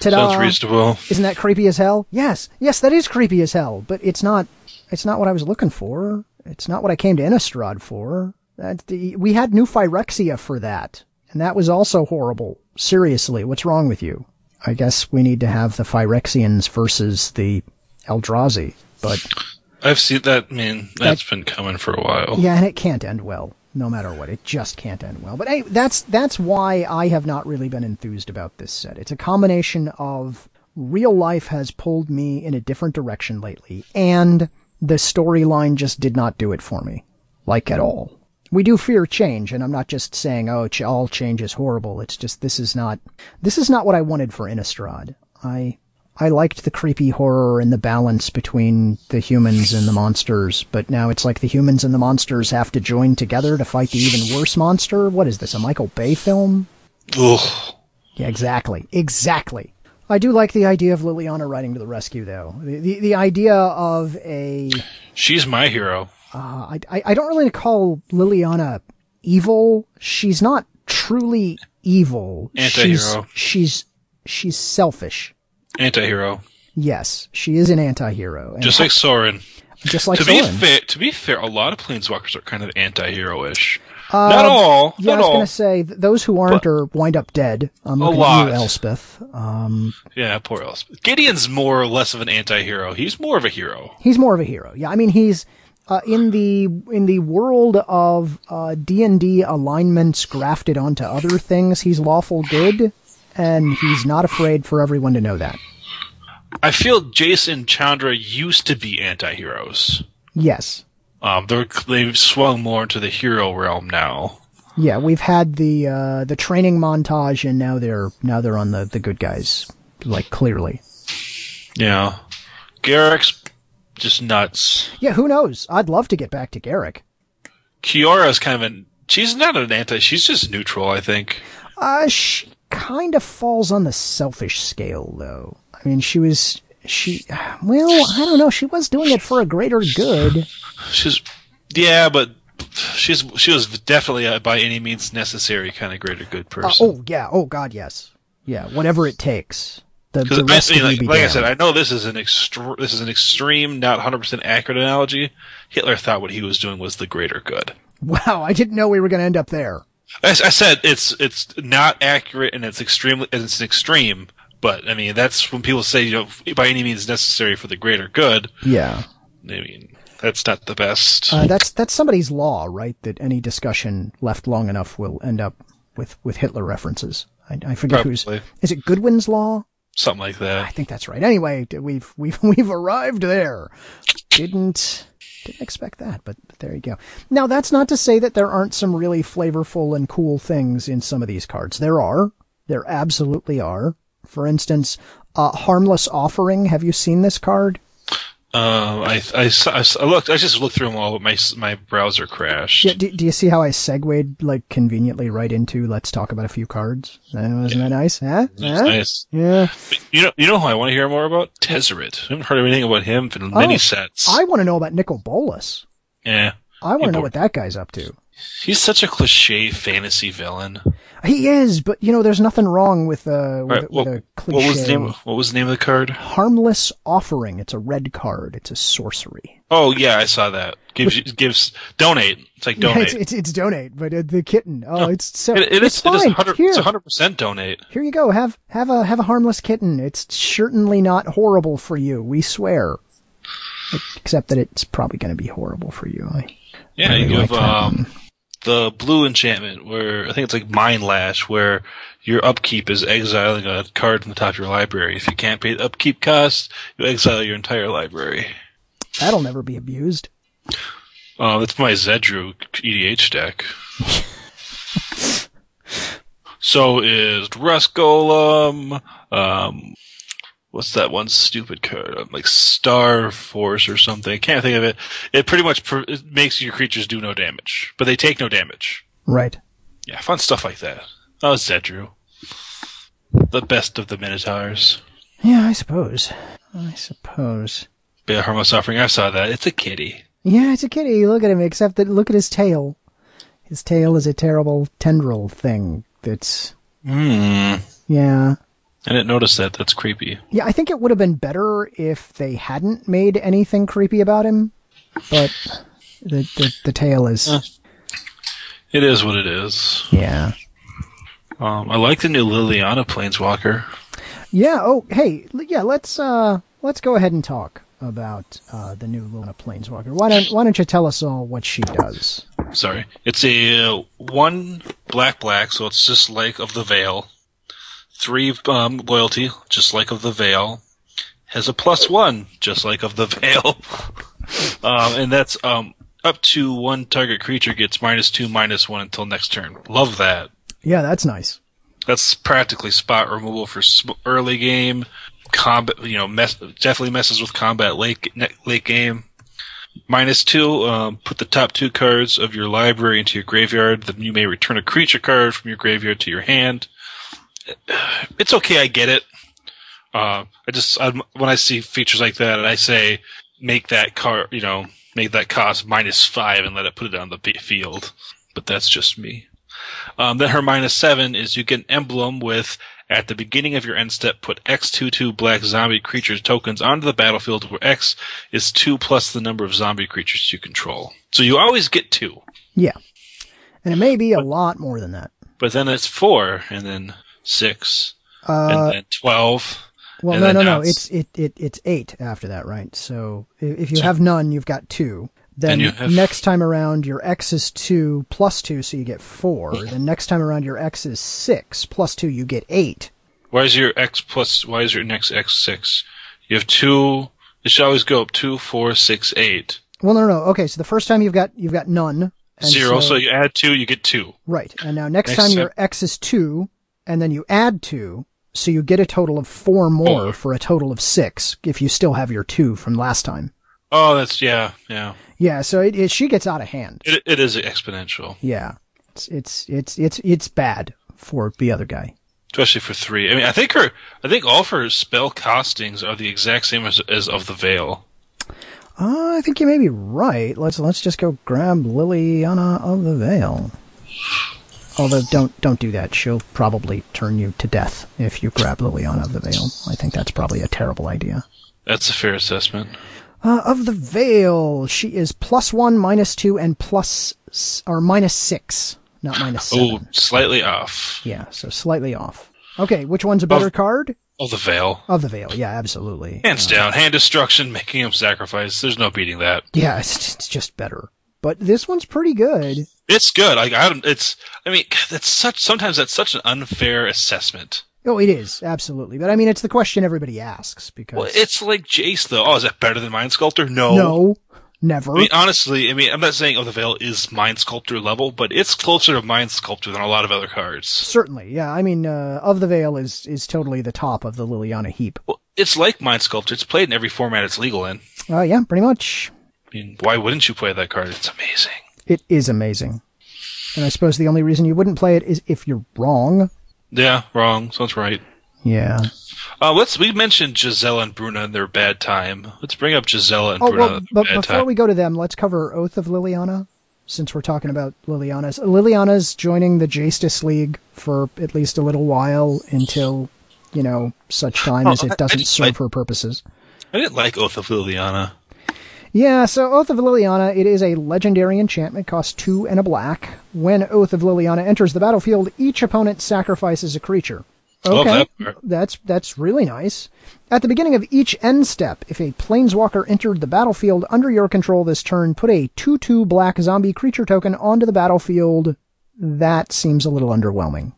Speaker 1: Ta-da!
Speaker 2: Sounds reasonable.
Speaker 1: Isn't that creepy as hell? Yes, yes, that is creepy as hell. But it's not. It's not what I was looking for. It's not what I came to Innistrad for. That the, we had new Phyrexia for that, and that was also horrible. Seriously, what's wrong with you? I guess we need to have the Phyrexians versus the Eldrazi. But
Speaker 2: I've seen that. I mean, that's been coming for a while.
Speaker 1: yeah, and it can't end well, no matter what. It just can't end well. But hey, that's that's why I have not really been enthused about this set. It's a combination of real life has pulled me in a different direction lately, and the storyline just did not do it for me, like at all. We do fear change, and I'm not just saying, oh, ch- all change is horrible. It's just this is not this is not what I wanted for Innistrad. I I liked the creepy horror and the balance between the humans and the monsters, but now it's like the humans and the monsters have to join together to fight the even worse monster. What is this, a Michael Bay film?
Speaker 2: Ugh.
Speaker 1: Yeah, exactly. Exactly. I do like the idea of Liliana riding to the rescue, though. The, the, the idea of a.
Speaker 2: She's my hero.
Speaker 1: Uh, I, I, I don't really call Liliana evil. She's not truly evil.
Speaker 2: Anti-hero.
Speaker 1: She's, she's, she's selfish.
Speaker 2: Anti-hero.
Speaker 1: Yes, she is an anti-hero. And
Speaker 2: Just like Sorin.
Speaker 1: just like
Speaker 2: to be fair, to be fair, a lot of planeswalkers are kind of anti-hero-ish. Uh, not all.
Speaker 1: Yeah, I was going to say th- those who aren't are wind up dead. I'm
Speaker 2: A lot.
Speaker 1: you, Elspeth. Um,
Speaker 2: Yeah, poor Elspeth. Gideon's more or less of an anti-hero. He's more of a hero.
Speaker 1: he's more of a hero. Yeah, I mean he's uh, in the in the world of uh, D and D alignments grafted onto other things. He's lawful good, and he's not afraid for everyone to know that.
Speaker 2: I feel Jason Chandra used to be anti-heroes.
Speaker 1: Yes.
Speaker 2: Um, they're, they've swung more into the hero realm now.
Speaker 1: Yeah, we've had the uh, the training montage, and now they're now they're on the the good guys, like clearly.
Speaker 2: Yeah. Garruk's just nuts.
Speaker 1: Yeah, who knows? I'd love to get back to Garrick.
Speaker 2: Kiora's kind of an, she's not an anti, she's just neutral, I think.
Speaker 1: Uh, she kind of falls on the selfish scale, though. I mean, she was she. Well, I don't know. She was doing it for a greater good.
Speaker 2: She's, yeah, but she's, she was definitely a by any means necessary kind of greater good
Speaker 1: Uh,
Speaker 2: person.
Speaker 1: oh yeah. Oh God, yes. Yeah. Whatever it takes. The, the rest
Speaker 2: I mean, like, like I said, I know this is an extre- this is an extreme, not 100% accurate analogy. Hitler thought what he was doing was the greater good.
Speaker 1: wow, I didn't know we were going to end up there.
Speaker 2: I, I said it's it's not accurate and it's extremely and it's an extreme, but I mean that's when people say you know by any means necessary for the greater good.
Speaker 1: Yeah.
Speaker 2: I mean that's not the best.
Speaker 1: Uh, that's that's somebody's law, right? That any discussion left long enough will end up with with Hitler references. I, I forget who's. Is it Goodwin's law?
Speaker 2: Something like that.
Speaker 1: I think that's right. Anyway, we've we've we've arrived there. Didn't didn't expect that, but, there you go. Now that's not to say that there aren't some really flavorful and cool things in some of these cards. There are. There absolutely are. For instance, uh, harmless offering. Have you seen this card?
Speaker 2: Um, I, I, I, I looked. I just looked through them all, but my my browser crashed.
Speaker 1: Yeah, do, do you see how I segued like conveniently right into let's talk about a few cards? Uh, wasn't that nice? Huh? Huh?
Speaker 2: nice.
Speaker 1: Yeah.
Speaker 2: You know, you know who I want to hear more about? Tezzeret. I haven't heard anything about him in many
Speaker 1: Oh,
Speaker 2: sets.
Speaker 1: I want to know about Nicol Bolas.
Speaker 2: yeah,
Speaker 1: I want to know what that guy's up to.
Speaker 2: he's such a cliche fantasy villain.
Speaker 1: He is, but you know, there's nothing wrong with, uh, with,
Speaker 2: Right,
Speaker 1: with
Speaker 2: what,
Speaker 1: a
Speaker 2: what
Speaker 1: cliche.
Speaker 2: was the name? What was the name of the card?
Speaker 1: Harmless offering. It's a red card. It's a sorcery.
Speaker 2: Oh yeah, I saw that. Gives gives donate. It's like
Speaker 1: Yeah,
Speaker 2: donate.
Speaker 1: it's, it's it's donate, but uh, the kitten. Oh, it's so
Speaker 2: It, it
Speaker 1: it's
Speaker 2: is. It is
Speaker 1: fine.
Speaker 2: 100.
Speaker 1: Here,
Speaker 2: It's 100 percent donate.
Speaker 1: here you go. Have have a have a harmless kitten. It's certainly not horrible for you. We swear. Except that it's probably going to be horrible for you. I,
Speaker 2: Yeah,
Speaker 1: I
Speaker 2: you
Speaker 1: really
Speaker 2: have um the blue enchantment where I think it's like Mind Lash, where your upkeep is exiling a card from the top of your library. If you can't pay the upkeep cost, you exile your entire library.
Speaker 1: that'll never be abused.
Speaker 2: Uh, that's my Zedruu EDH deck. So is Rust Golem. Um, what's that one stupid card? Like Star Force or something. I can't think of it. It pretty much pr- it makes your creatures do no damage, but they take no damage.
Speaker 1: Right.
Speaker 2: Yeah, fun stuff like that. Oh, Zedruu. The best of the Minotaurs.
Speaker 1: Yeah, I suppose. I suppose.
Speaker 2: Bear Harmless Suffering, I saw that. It's a kitty.
Speaker 1: Yeah, it's a kitty. Look at him, except that look at his tail. His tail is a terrible tendril thing that's.
Speaker 2: Hmm.
Speaker 1: Yeah.
Speaker 2: I didn't notice that. That's creepy.
Speaker 1: Yeah, I think it would have been better if they hadn't made anything creepy about him, but the, the, the tail is.
Speaker 2: Uh. It is what it is.
Speaker 1: Yeah.
Speaker 2: Um, I like the new Liliana Planeswalker.
Speaker 1: Yeah. Oh, hey. Yeah. Let's uh, let's go ahead and talk about uh, the new Luna Planeswalker. Why don't Why don't you tell us all what she does?
Speaker 2: Sorry. It's a uh, one black black, so it's just like of the Veil. Three um, loyalty, just like of the Veil. Has a plus one, just like of the Veil. um, and that's um, up to one target creature gets minus two, minus one until next turn. Love that.
Speaker 1: Yeah, that's nice.
Speaker 2: That's practically spot removal for sm- early game. Combat, you know, mess, definitely messes with combat late late game. Minus two, um, put the top two cards of your library into your graveyard. Then you may return a creature card from your graveyard to your hand. It's okay, I get it. Uh, I just i when I see features like that, and I say make that card, you know, make that cost minus five and let it put it on the field. But that's just me. Um, then her minus seven is you get an emblem with at the beginning of your end step, put X two two black zombie creatures tokens onto the battlefield where X is two plus the number of zombie creatures you control. So you always get two,
Speaker 1: Yeah, and it may be a lot more than that.
Speaker 2: but then it's four and then six
Speaker 1: Uh,
Speaker 2: and then twelve.
Speaker 1: Well, no, no, no.
Speaker 2: it's-
Speaker 1: It's it, it it's eight after that, right? So if you have none, you've got two. Then
Speaker 2: have-
Speaker 1: next time around, your X is two plus two, so you get four. then next time around, your X is six plus two, you get eight.
Speaker 2: Why is your X plus? Why is your next X six? You have two. It should always go up two, four, six, eight,
Speaker 1: Well, no, no. Okay, so the first time you've got you've got none. and
Speaker 2: zero. So, you add two, you get two.
Speaker 1: right, and now next,
Speaker 2: Next
Speaker 1: time
Speaker 2: time-
Speaker 1: your X is two, and then you add two, so you get a total of four more
Speaker 2: Four.
Speaker 1: for a total of six if you still have your two from last time.
Speaker 2: Oh, that's yeah, yeah.
Speaker 1: Yeah, so it, it she gets out of hand.
Speaker 2: It, it is exponential,
Speaker 1: Yeah, it's it's it's it's it's bad for the other guy.
Speaker 2: especially for three. I mean, I think her, I think all of her spell costings are the exact same as, as of the Veil.
Speaker 1: Uh, I think you may be right. Let's let's just go grab Liliana of the Veil. Although don't don't do that. She'll probably turn you to death if you grab Liliana of the Veil. I think that's probably a terrible idea.
Speaker 2: That's a fair assessment.
Speaker 1: Uh, of the Veil, she is plus one, minus two, and plus or minus six, not minus seven.
Speaker 2: Oh, slightly off.
Speaker 1: Yeah, so slightly off. Okay, which one's a better
Speaker 2: Of-
Speaker 1: card?
Speaker 2: Of the Veil,
Speaker 1: Of the Veil, yeah, absolutely.
Speaker 2: hands down, hand destruction, making him sacrifice. There's no beating that.
Speaker 1: Yeah, it's, it's just better. But this one's pretty good.
Speaker 2: It's good. Like I don't. It's. I mean, that's such. Sometimes that's such an unfair assessment.
Speaker 1: Oh, it is absolutely. But I mean, it's the question everybody asks because
Speaker 2: Well, it's like Jace though. Oh, is that better than Mind Sculptor? No.
Speaker 1: no, never.
Speaker 2: I mean, honestly, I mean, I'm not saying of the Veil is Mind Sculptor level, but it's closer to Mind Sculptor than a lot of other cards.
Speaker 1: Certainly, yeah. I mean, uh, of the Veil is is totally the top of the Liliana heap.
Speaker 2: Well, it's like Mind Sculptor. It's played in every format it's legal in.
Speaker 1: Uh, yeah, pretty much.
Speaker 2: I mean, why wouldn't you play that card? It's amazing.
Speaker 1: It is amazing. And I suppose the only reason you wouldn't play it is if you're wrong.
Speaker 2: Yeah, wrong. Sounds right.
Speaker 1: Yeah.
Speaker 2: Uh, let's. We mentioned Gisela and Bruna and their bad time. Let's bring up Gisela and
Speaker 1: Oh
Speaker 2: Bruna.
Speaker 1: well, but before
Speaker 2: time.
Speaker 1: we go to them, let's cover Oath of Liliana, since we're talking about Liliana's. Liliana's joining the Justice League for at least a little while until, you know, such time
Speaker 2: Oh,
Speaker 1: as it doesn't serve
Speaker 2: like-
Speaker 1: her purposes.
Speaker 2: I didn't like Oath of Liliana.
Speaker 1: Yeah, so Oath of Liliana, it is a legendary enchantment, costs two and a black. When Oath of Liliana enters the battlefield, each opponent sacrifices a creature. Okay,
Speaker 2: that
Speaker 1: that's that's really nice. At the beginning of each end step, if a planeswalker entered the battlefield under your control this turn, put a 2-2 black zombie creature token onto the battlefield. That seems a little underwhelming.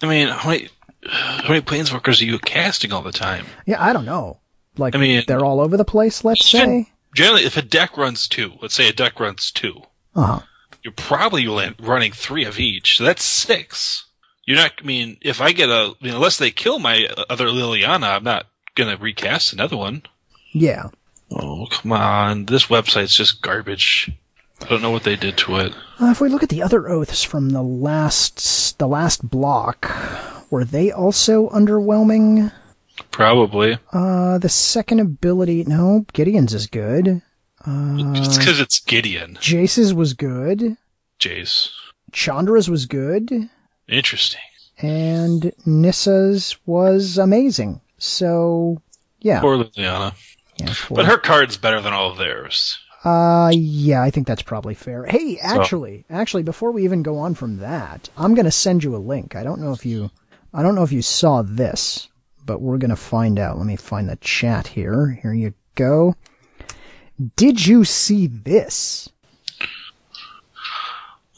Speaker 2: I mean, how many, how many planeswalkers are you casting all the time?
Speaker 1: Yeah, I don't know. Like
Speaker 2: I mean-
Speaker 1: they're all over the place, let's say.
Speaker 2: Generally, if a deck runs two, let's say a deck runs two,
Speaker 1: Uh-huh.
Speaker 2: you're probably running three of each. So that's six. You're not. I mean, if I get a, I mean, unless they kill my other Liliana, I'm not gonna recast another one.
Speaker 1: Yeah.
Speaker 2: Oh come on! This website's just garbage. I don't know what they did to it.
Speaker 1: Uh, if we look at the other oaths from the last the last block, were they also underwhelming?
Speaker 2: Probably.
Speaker 1: Uh, the second ability, no, Gideon's is good.
Speaker 2: it's because it's Gideon.
Speaker 1: Jace's was good.
Speaker 2: Jace.
Speaker 1: Chandra's was good.
Speaker 2: Interesting.
Speaker 1: And Nissa's was amazing. So, yeah.
Speaker 2: Poor Liliana.
Speaker 1: yeah poor-
Speaker 2: But her card's better than all of theirs.
Speaker 1: Uh, yeah, I think that's probably fair. Hey, actually, actually, before we even go on from that, I'm gonna send you a link. I don't know if you, I don't know if you saw this, but we're gonna find out. Let me find the chat here. Here you go. Did you see this?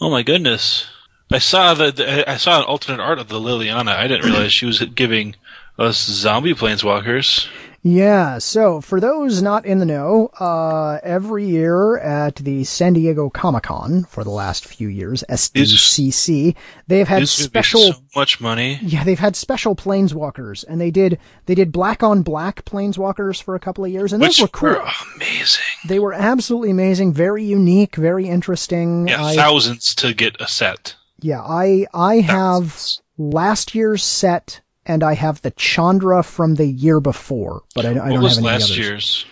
Speaker 2: Oh my goodness! I saw the I saw an alternate art of the Liliana. I didn't realize she was giving us zombie planeswalkers.
Speaker 1: Yeah, so for those not in the know, uh, every year at the San Diego Comic Con for the last few years, SDCC, they've had
Speaker 2: This would be
Speaker 1: special
Speaker 2: so much money.
Speaker 1: Yeah, they've had special planeswalkers, and they did they did black on black planeswalkers for a couple of years, and those were cool.
Speaker 2: were amazing.
Speaker 1: They were absolutely amazing, very unique, very interesting.
Speaker 2: Yeah,
Speaker 1: I,
Speaker 2: thousands to get a set.
Speaker 1: yeah, I I have last year's set, and I have the Chandra from the year before, but I, I don't have any
Speaker 2: last
Speaker 1: others.
Speaker 2: year's?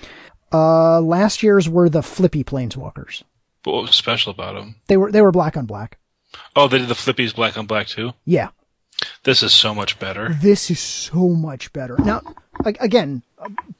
Speaker 1: Uh, last year's were the flippy planeswalkers.
Speaker 2: What was special about them?
Speaker 1: They were they were black on black.
Speaker 2: Oh, they did the flippies black on black too.
Speaker 1: Yeah,
Speaker 2: This is so much better.
Speaker 1: this is so much better. Now, again,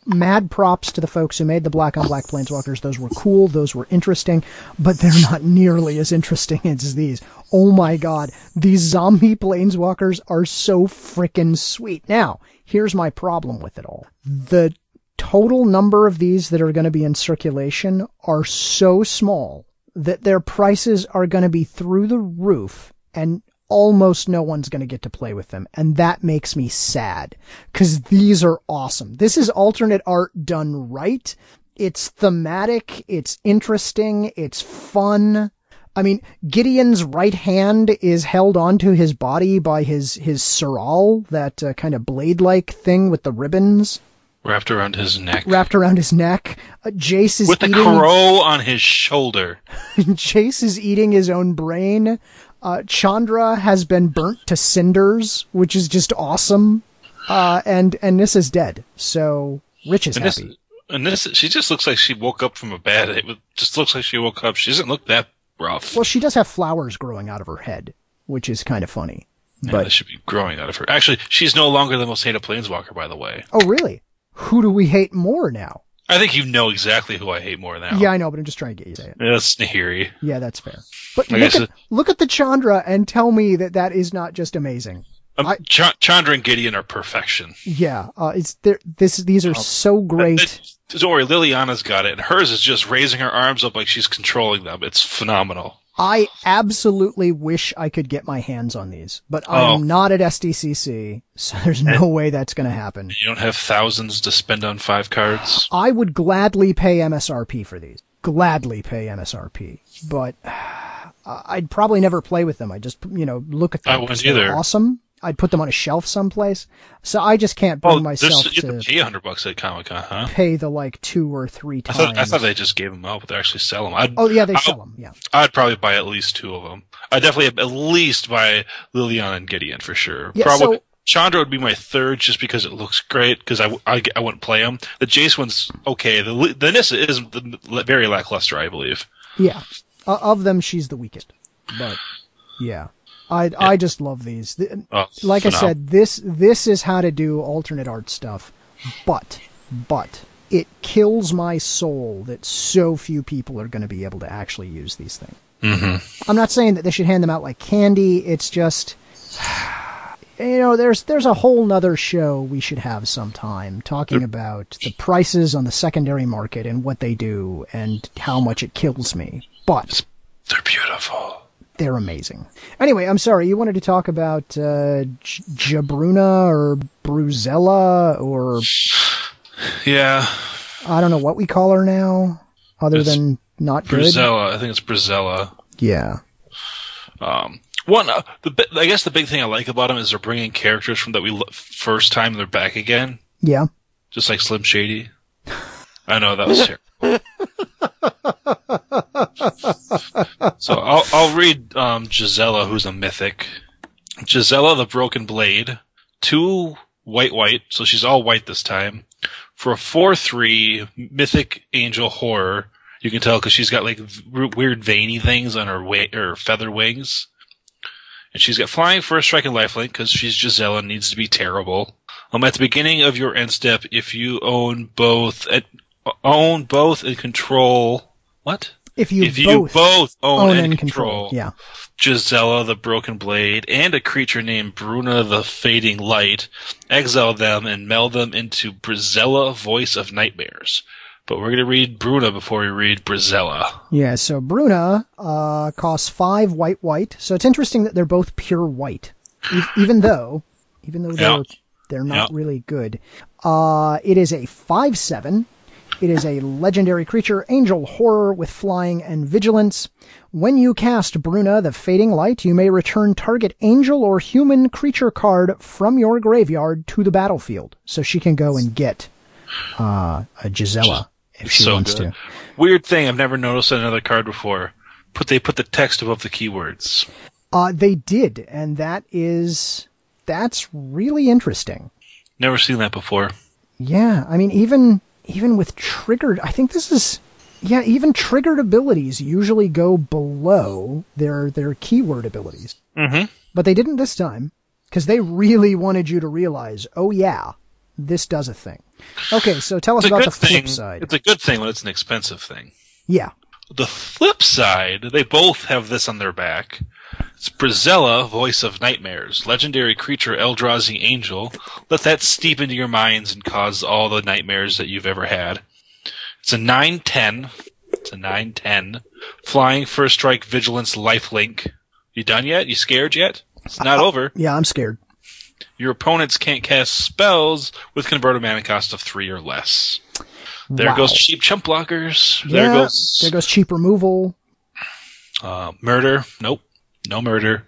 Speaker 1: mad props to the folks who made the black on black planeswalkers. Those were cool, those were interesting, but they're not nearly as interesting as these. Oh my god, these zombie planeswalkers are so frickin' sweet. Now, here's my problem with it all. The total number of these that are going to be in circulation are so small that their prices are going to be through the roof and almost no one's going to get to play with them. And that makes me sad because these are awesome. This is alternate art done right. It's thematic. It's interesting. It's fun. I mean, Gideon's right hand is held onto his body by his, his Sural, that uh, kind of blade-like thing with the ribbons
Speaker 2: Wrapped around his neck.
Speaker 1: wrapped around his neck. Uh, Jace is
Speaker 2: With the
Speaker 1: eating,
Speaker 2: crow on his shoulder.
Speaker 1: Jace is eating his own brain. Uh, Chandra has been burnt to cinders, which is just awesome. Uh, and, and Nissa's dead. So Rich is
Speaker 2: And this,
Speaker 1: happy.
Speaker 2: and this, she just looks like she woke up from a bed. It just looks like she woke up. She doesn't look that rough.
Speaker 1: Well, she does have flowers growing out of her head, which is kind of funny.
Speaker 2: Yeah,
Speaker 1: But,
Speaker 2: that should be growing out of her. Actually, she's no longer the most hated planeswalker, by the way.
Speaker 1: oh really? Who do we hate more now?
Speaker 2: I think you know exactly who I hate more now.
Speaker 1: Yeah, I know, but I'm just trying to get you to say it.
Speaker 2: That's Nahiri.
Speaker 1: Yeah, that's fair. But
Speaker 2: I
Speaker 1: look at, look at the Chandra and tell me that that is not just amazing.
Speaker 2: Um,
Speaker 1: I-
Speaker 2: Ch- Chandra and Gideon are perfection.
Speaker 1: Yeah, uh, it's. This these are so great.
Speaker 2: Don't worry, Liliana's got it, and hers is just raising her arms up like she's controlling them. It's phenomenal.
Speaker 1: I absolutely wish I could get my hands on these, but
Speaker 2: Oh.
Speaker 1: I'm not at SDCC, so there's no way that's going to happen.
Speaker 2: You don't have thousands to spend on five cards.
Speaker 1: I would gladly pay MSRP for these. Gladly pay MSRP, but uh, I'd probably never play with them. I just, you know, look at them.
Speaker 2: I wouldn't either.
Speaker 1: Awesome. I'd put them on a shelf someplace. So I just can't bring
Speaker 2: Oh,
Speaker 1: myself
Speaker 2: you
Speaker 1: to
Speaker 2: to pay a hundred bucks at Comic Con, huh?
Speaker 1: pay the like two or three
Speaker 2: I
Speaker 1: times.
Speaker 2: thought, I thought they just gave them out, but they actually sell them. I'd,
Speaker 1: oh yeah, they
Speaker 2: I-
Speaker 1: sell them. Yeah.
Speaker 2: I'd probably buy at least two of them. I'd definitely at least buy Liliana and Gideon for sure.
Speaker 1: Yeah,
Speaker 2: probably
Speaker 1: so-
Speaker 2: Chandra would be my third just because it looks great. Because I, I, I wouldn't play them. The Jace one's okay. The the Nissa is the, very lackluster, I believe.
Speaker 1: Yeah. Uh, of them, she's the weakest. But yeah, I I just love these. Th-
Speaker 2: Oh,
Speaker 1: like I
Speaker 2: phenomenal.
Speaker 1: said, this this is how to do alternate art stuff. But but it kills my soul that so few people are going to be able to actually use these things. Mm-hmm. I'm not saying that they should hand them out like candy. It's just. You know, there's there's a whole nother show we should have sometime talking about the prices on the secondary market and what they do and how much it kills me. But
Speaker 2: they're beautiful.
Speaker 1: They're amazing. Anyway, I'm sorry, you wanted to talk about uh, J- Jabruna or Bruzella or
Speaker 2: Yeah,
Speaker 1: I don't know what we call her now, other
Speaker 2: It's
Speaker 1: than not good.
Speaker 2: Brazella. I think it's Brazella.
Speaker 1: Yeah,
Speaker 2: Um, One, uh, the bi- I guess the big thing I like about them is they're bringing characters from that we lo- first time they're back again,
Speaker 1: Yeah.
Speaker 2: just like Slim Shady. I know that was terrible. So I'll I'll read um, Gisela, who's a mythic. Gisela, the Broken Blade, two white white, so she's all white this time. For a four three mythic angel horror, you can tell because she's got like v- weird veiny things on her wa- her feather wings. And she's got flying first strike and lifelink because she's Gisela and needs to be terrible. Um, at the beginning of your end step, if you own both, at, own both and control, what?
Speaker 1: If you
Speaker 2: if you
Speaker 1: both,
Speaker 2: both own,
Speaker 1: own
Speaker 2: and,
Speaker 1: and
Speaker 2: control,
Speaker 1: control. Yeah.
Speaker 2: Gisela the Broken Blade and a creature named Bruna the Fading Light, exile them and meld them into Brisela Voice of Nightmares. But we're gonna read Bruna before we read Brizella.
Speaker 1: Yeah, so Bruna uh, costs five white white. So it's interesting that they're both pure white, e- even though, even though they're
Speaker 2: Yeah.
Speaker 1: they're not
Speaker 2: Yeah.
Speaker 1: really good. Uh, it is a five seven. It is a legendary creature, angel horror with flying and vigilance. When you cast Bruna, the Fading Light, you may return target angel or human creature card from your graveyard to the battlefield, so she can go and get uh, a Gisela if she
Speaker 2: so
Speaker 1: wants
Speaker 2: good.
Speaker 1: to.
Speaker 2: Weird thing, I've never noticed another card before. Put they put the text above the keywords.
Speaker 1: Uh, they did, and that is that's really interesting.
Speaker 2: Never seen that before.
Speaker 1: Yeah, I mean, even even with triggered, I think this is yeah, even triggered abilities usually go below their their keyword abilities,
Speaker 2: Mm-hmm.
Speaker 1: but they didn't this time because they really wanted you to realize, oh yeah, this does a thing. Okay, so tell us about the flip
Speaker 2: thing.
Speaker 1: side.
Speaker 2: It's a good thing when it's an expensive thing.
Speaker 1: Yeah,
Speaker 2: The flip side, they both have this on their back. It's Brisela, Voice of Nightmares, legendary creature Eldrazi Angel. Let that steep into your minds and cause all the nightmares that you've ever had. It's a 9-10. It's a 9-10. Flying First Strike Vigilance Lifelink. You done yet? You scared yet? It's not over.
Speaker 1: yeah, I'm scared.
Speaker 2: Your opponents can't cast spells with converted mana cost of three or less. There
Speaker 1: Wow.
Speaker 2: goes cheap chump blockers.
Speaker 1: Yeah,
Speaker 2: there goes
Speaker 1: there goes cheap removal,
Speaker 2: uh, murder. Nope, no murder.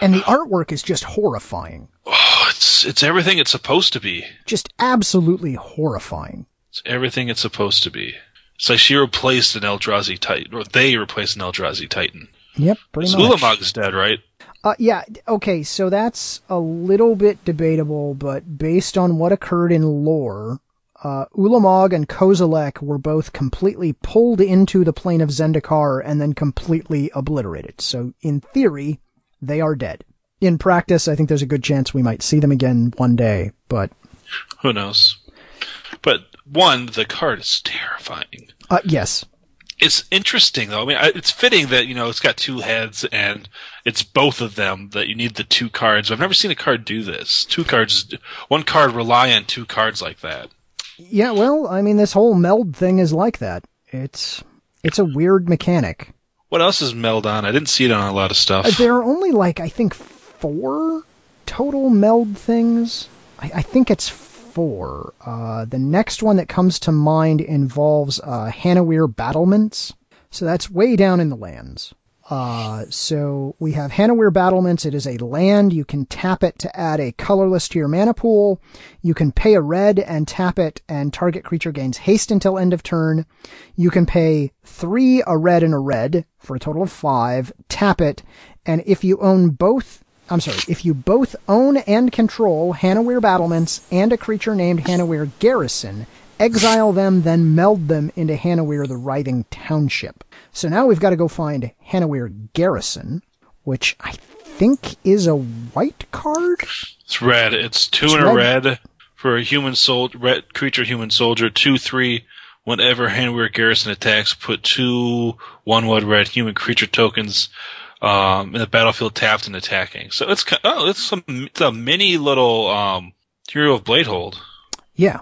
Speaker 1: and the artwork is just horrifying,
Speaker 2: Oh, it's it's everything it's supposed to be.
Speaker 1: just absolutely horrifying.
Speaker 2: It's everything it's supposed to be. It's like she replaced an Eldrazi Titan, or they replaced an Eldrazi Titan.
Speaker 1: Yep, pretty
Speaker 2: So
Speaker 1: much.
Speaker 2: Ulamog's dead, right?
Speaker 1: Uh, yeah, okay, so that's a little bit debatable, but based on what occurred in lore, uh, Ulamog and Kozilek were both completely pulled into the plane of Zendikar and then completely obliterated. So in theory, they are dead. In practice, I think there's a good chance we might see them again one day, but,
Speaker 2: Who knows? But one, the card is terrifying.
Speaker 1: uh, yes.
Speaker 2: It's interesting though. I mean, it's fitting that you know it's got two heads and it's both of them that you need the two cards. I've never seen a card do this. Two cards, one card rely on two cards like that.
Speaker 1: Yeah, well, I mean, this whole meld thing is like that. It's, it's a weird mechanic.
Speaker 2: What else is meld on? I didn't see it on a lot of stuff.
Speaker 1: Uh, There are only like I think four total meld things. I, I think it's four. Uh, the next one that comes to mind involves uh, Hanweir battlements. So that's way down in the lands. Uh, so we have Hanweir battlements. It is a land. You can tap it to add a colorless to your mana pool. You can pay a red and tap it and target creature gains haste until end of turn. You can pay three, a red and a red for a total of five, tap it, and if you own both, I'm sorry, if you both own and control Hanweir battlements and a creature named Hanweir Garrison, exile them, then meld them into Hanweir the Writhing Township. So now we've got to go find Hanweir Garrison, which I think is a white card.
Speaker 2: It's red. It's two
Speaker 1: It's
Speaker 2: and a
Speaker 1: red.
Speaker 2: red for a human sol- red creature, human soldier. Two, three. Whenever Hanweir Garrison attacks, put two one one red human creature tokens um, in the battlefield tapped and attacking. So it's ki- oh, it's some it's a mini little um, Hero of Bladehold.
Speaker 1: Yeah.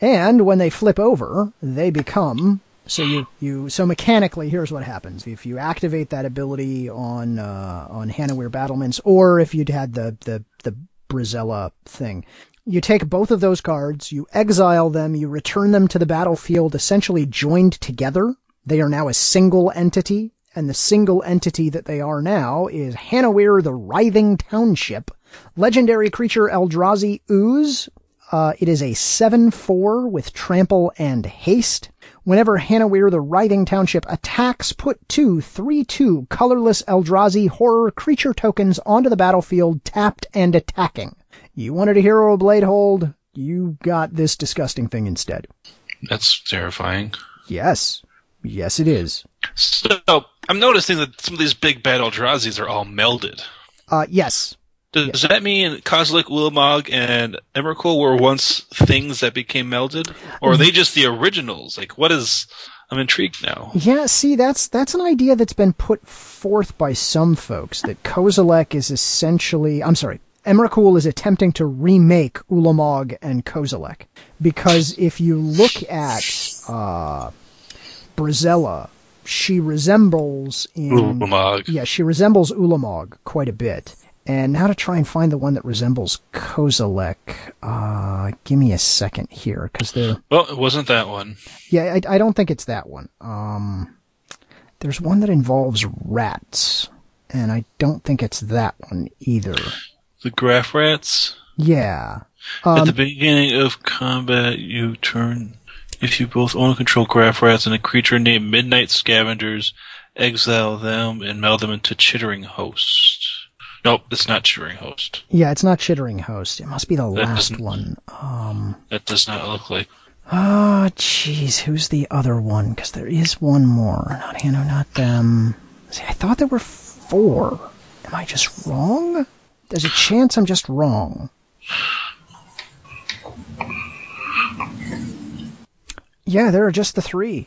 Speaker 1: And when they flip over, they become so you you so mechanically here's what happens if you activate that ability on uh, on Hanweir battlements or if you'd had the the the Brisela thing. You take both of those cards, you exile them, you return them to the battlefield essentially joined together. They are now a single entity and the single entity that they are now is Hanweir the Writhing Township. Legendary creature Eldrazi Ooze. Uh, it is a 7-4 with trample and haste. Whenever Hanweir the Writhing Township attacks, put two 3-2 colorless Eldrazi horror creature tokens onto the battlefield tapped and attacking. You wanted a Hero Blade hold? You got this disgusting thing instead.
Speaker 2: That's terrifying.
Speaker 1: Yes. Yes, it is.
Speaker 2: So I'm noticing that some of these big bad Eldrazi's are all melded.
Speaker 1: Uh, yes.
Speaker 2: Does, that mean Kozilek, Ulamog, and Emrakul were once things that became melded? Or are they just the originals? Like, what is... I'm intrigued now.
Speaker 1: Yeah, see, that's that's an idea that's been put forth by some folks that Kozilek is essentially. I'm sorry, Emrakul is attempting to remake Ulamog and Kozilek because if you look at uh, Brazella, she resembles in
Speaker 2: Ulamog.
Speaker 1: yeah, she resembles Ulamog quite a bit. And now to try and find the one that resembles Kozilek, uh, give me a second here, because they're,
Speaker 2: Well, it wasn't that one.
Speaker 1: yeah, I, I don't think it's that one. Um, there's one that involves rats, and I don't think it's that one either.
Speaker 2: The Graf Rats.
Speaker 1: Yeah.
Speaker 2: At
Speaker 1: Um,
Speaker 2: the beginning of combat, you turn. If you both own and control Graf Rats and a creature named Midnight Scavengers, exile them and meld them into Chittering Host. Nope, it's not Chittering Host.
Speaker 1: Yeah, it's not Chittering Host. It must be the
Speaker 2: That
Speaker 1: last one. Um,
Speaker 2: That does not look like.
Speaker 1: oh, jeez, who's the other one? Because there is one more. Not Hanno, not them. See, I thought there were four. Am I just wrong? There's a chance I'm just wrong. Yeah, there are just the three.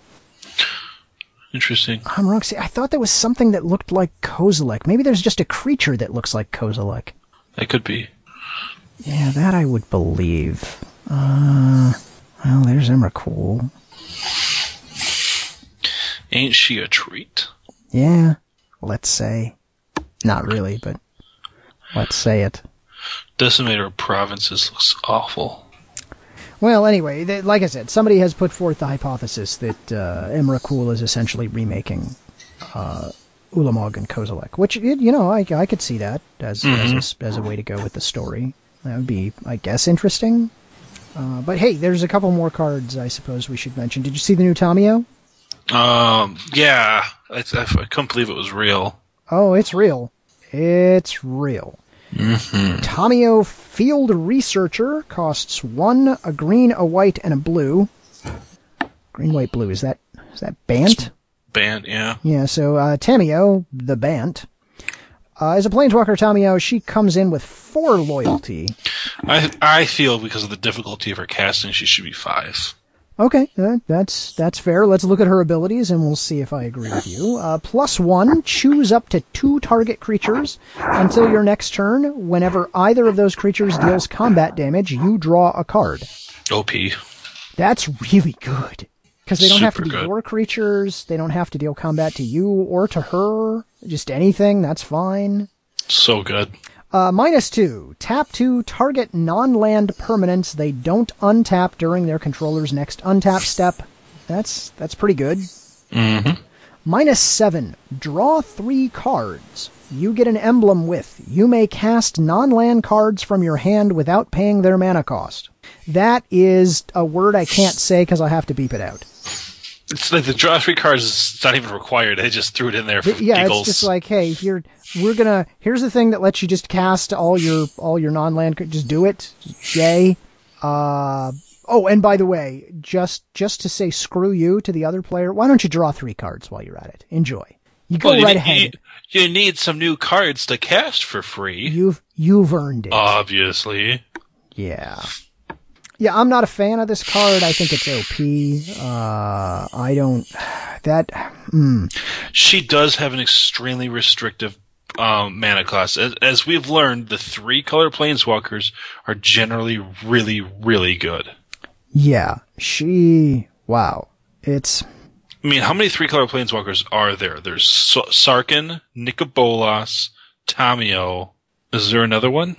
Speaker 2: Interesting.
Speaker 1: I'm wrong. See, I thought there was something that looked like Kozilek. Maybe there's just a creature that looks like Kozilek.
Speaker 2: That could be.
Speaker 1: Yeah, that I would believe. Uh, well, there's Emrakul.
Speaker 2: Ain't she a treat?
Speaker 1: Yeah, let's say. Not really, but let's say it.
Speaker 2: Decimator of Provinces looks awful.
Speaker 1: Well, anyway, th- like I said, somebody has put forth the hypothesis that uh, Emrakul is essentially remaking uh, Ulamog and Kozilek, which, you know, I, I could see that as, as, a, s- as a way to go with the story. That would be, I guess, interesting. Uh, but hey, there's a couple more cards I suppose we should mention. Did you see the new Tamiyo?
Speaker 2: Um, yeah. I, I, I couldn't believe it was real.
Speaker 1: Oh, it's real. It's real. Tamiyo Field Researcher costs one, a green, a white, and a blue. Green, white, blue. Is that is that Bant?
Speaker 2: Band, yeah.
Speaker 1: Yeah. So uh, Tamiyo, the Bant, uh, as a planeswalker, Tamiyo, she comes in with four loyalty.
Speaker 2: I I feel because of the difficulty of her casting, she should be five.
Speaker 1: Okay, uh, that's that's fair. Let's look at her abilities and we'll see if I agree with you. Uh, plus one, choose up to two target creatures until your next turn. Whenever either of those creatures deals combat damage, you draw a card.
Speaker 2: OP.
Speaker 1: That's really good because they don't have to be
Speaker 2: good.
Speaker 1: your creatures. They don't have to deal combat to you or to her. Just anything. That's fine.
Speaker 2: So good.
Speaker 1: Uh, minus two. Tap two target non-land permanents they don't untap during their controller's next untap step. That's that's pretty good.
Speaker 2: Mm-hmm.
Speaker 1: Minus seven. Draw three cards. You get an emblem with. You may cast non-land cards from your hand without paying their mana cost. That is a word I can't say because I have to beep it out.
Speaker 2: It's like the draw three cards is not even required. They just threw it in there for
Speaker 1: yeah,
Speaker 2: giggles.
Speaker 1: it's just like, hey, here we're gonna. Here's the thing that lets you just cast all your all your non-land. Just do it, yay. Uh oh, and by the way, just just to say screw you to the other player, why don't you draw three cards while you're at it? Enjoy. You go
Speaker 2: Well, you
Speaker 1: right
Speaker 2: need,
Speaker 1: ahead.
Speaker 2: You, you need some new cards to cast for free.
Speaker 1: You've you've earned it.
Speaker 2: Obviously.
Speaker 1: yeah. Yeah, I'm not a fan of this card. I think it's OP. Uh, I don't. That. Mm,
Speaker 2: She does have an extremely restrictive um, mana cost. As, as we've learned, the three color planeswalkers are generally really, really good.
Speaker 1: yeah, she. Wow. It's.
Speaker 2: I mean, how many three color planeswalkers are there? There's so- Sarkhan, Nikobolas, Tamiyo. Is there another one?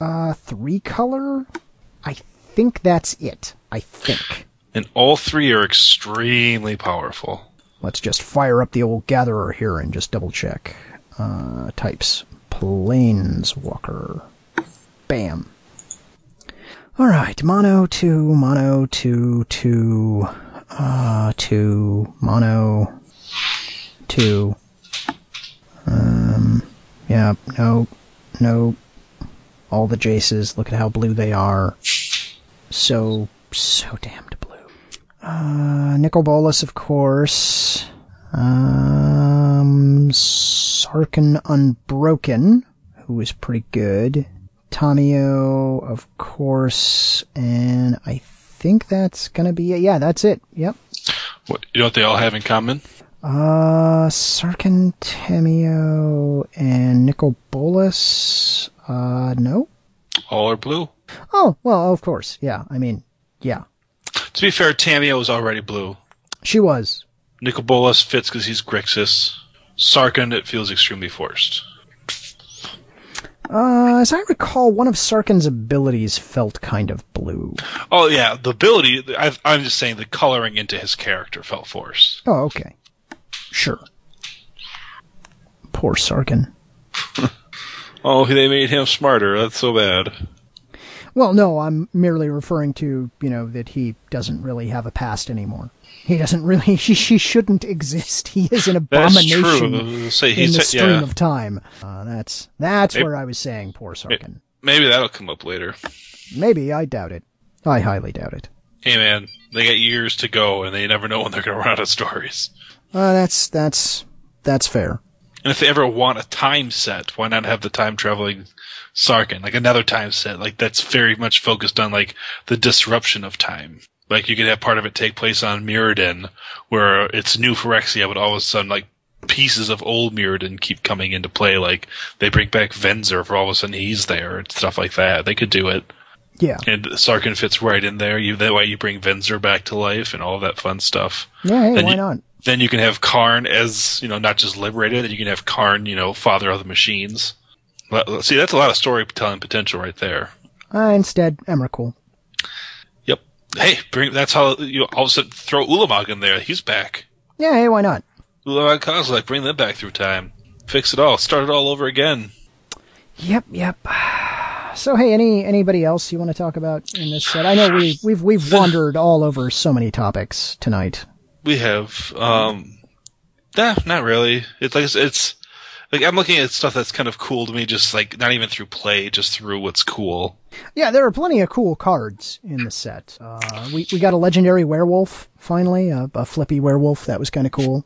Speaker 1: Uh, three color? I think that's it. I think.
Speaker 2: And all three are extremely powerful.
Speaker 1: let's just fire up the old gatherer here and just double check. Uh, types planeswalker. Bam. All right, mono two, mono two, two, uh, two, mono two. Um, yeah, no, no. All the Jaces, look at how blue they are. So, so damned blue. Uh, Nicol Bolas, of course. Um, Sarkhan Unbroken, who was pretty good. Tamiyo, of course, and I think that's gonna be it. Yeah, that's it. Yep.
Speaker 2: What, you know what they all have in common?
Speaker 1: Uh, Sarkhan, Tamiyo, and Nicol Bolas. Uh, no.
Speaker 2: All are blue.
Speaker 1: Oh, well, of course. Yeah. I mean, yeah.
Speaker 2: To be fair, Tamiyo was already blue.
Speaker 1: She was.
Speaker 2: Nicol Bolas fits because he's Grixis. Sarkhan, it feels extremely forced.
Speaker 1: Uh, as I recall, one of Sarkhan's abilities felt kind of blue.
Speaker 2: Oh yeah, the ability. I, I'm just saying the coloring into his character felt forced.
Speaker 1: Oh, okay. Sure. Poor Sarkhan.
Speaker 2: Oh, they made him smarter. That's so bad.
Speaker 1: Well, no, I'm merely referring to, you know, that he doesn't really have a past anymore. He doesn't really, he, she shouldn't exist. He is an abomination in the stream
Speaker 2: yeah.
Speaker 1: of time. Uh, that's, that's
Speaker 2: Maybe-
Speaker 1: where I was saying poor Sarkhan.
Speaker 2: Maybe that'll come up later.
Speaker 1: Maybe, I doubt it. I highly doubt it.
Speaker 2: Hey man, they got years to go, and they never know when they're going to run out of stories.
Speaker 1: Uh, that's, that's, that's fair.
Speaker 2: And if they ever want a time set, why not have the time traveling Sarkhan, like another time set, like that's very much focused on like the disruption of time. Like you could have part of it take place on Mirrodin, where it's new Phyrexia, but all of a sudden like pieces of old Mirrodin keep coming into play. Like they bring back Venser for all of a sudden he's there and stuff like that. They could do it.
Speaker 1: Yeah.
Speaker 2: And Sarkhan fits right in there. You, that way you bring Venser back to life and all that fun stuff.
Speaker 1: Yeah, hey,
Speaker 2: Then
Speaker 1: why
Speaker 2: you-
Speaker 1: not?
Speaker 2: Then you can have Karn as, you know, not just liberated, then you can have Karn, you know, father of the machines. Well, See, that's a lot of storytelling potential right there.
Speaker 1: Uh, instead, Emrakul.
Speaker 2: Yep. Hey, bring, that's how you all of a sudden throw Ulamog in there. He's back.
Speaker 1: Yeah, hey, why not?
Speaker 2: Ulamog Kozilek, bring them back through time. Fix it all. Start it all over again.
Speaker 1: Yep, yep. So hey, any anybody else you want to talk about in this set? I know we we've we've wandered all over so many topics tonight.
Speaker 2: We have, um, nah, not really. It's like, it's, like, I'm looking at stuff that's kind of cool to me, just like, not even through play, just through what's cool.
Speaker 1: Yeah, there are plenty of cool cards in the set. Uh, we we got a legendary werewolf finally, a, a flippy werewolf that was kind of cool.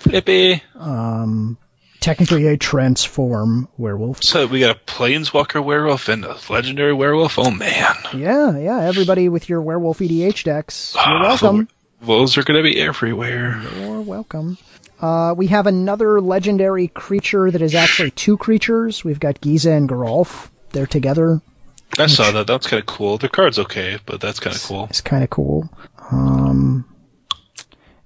Speaker 2: Flippy.
Speaker 1: Um, technically a transform werewolf.
Speaker 2: So we got a planeswalker werewolf and a legendary werewolf. Oh man,
Speaker 1: Yeah, yeah. Everybody with your werewolf EDH decks, you're
Speaker 2: Ah,
Speaker 1: welcome.
Speaker 2: Those are going to be everywhere.
Speaker 1: You're welcome. Uh, we have another legendary creature that is actually two creatures. We've got Gisa and Geralf. They're together.
Speaker 2: I saw that. That's kind of cool. The card's okay, but that's kind of cool.
Speaker 1: It's kind of cool. Um,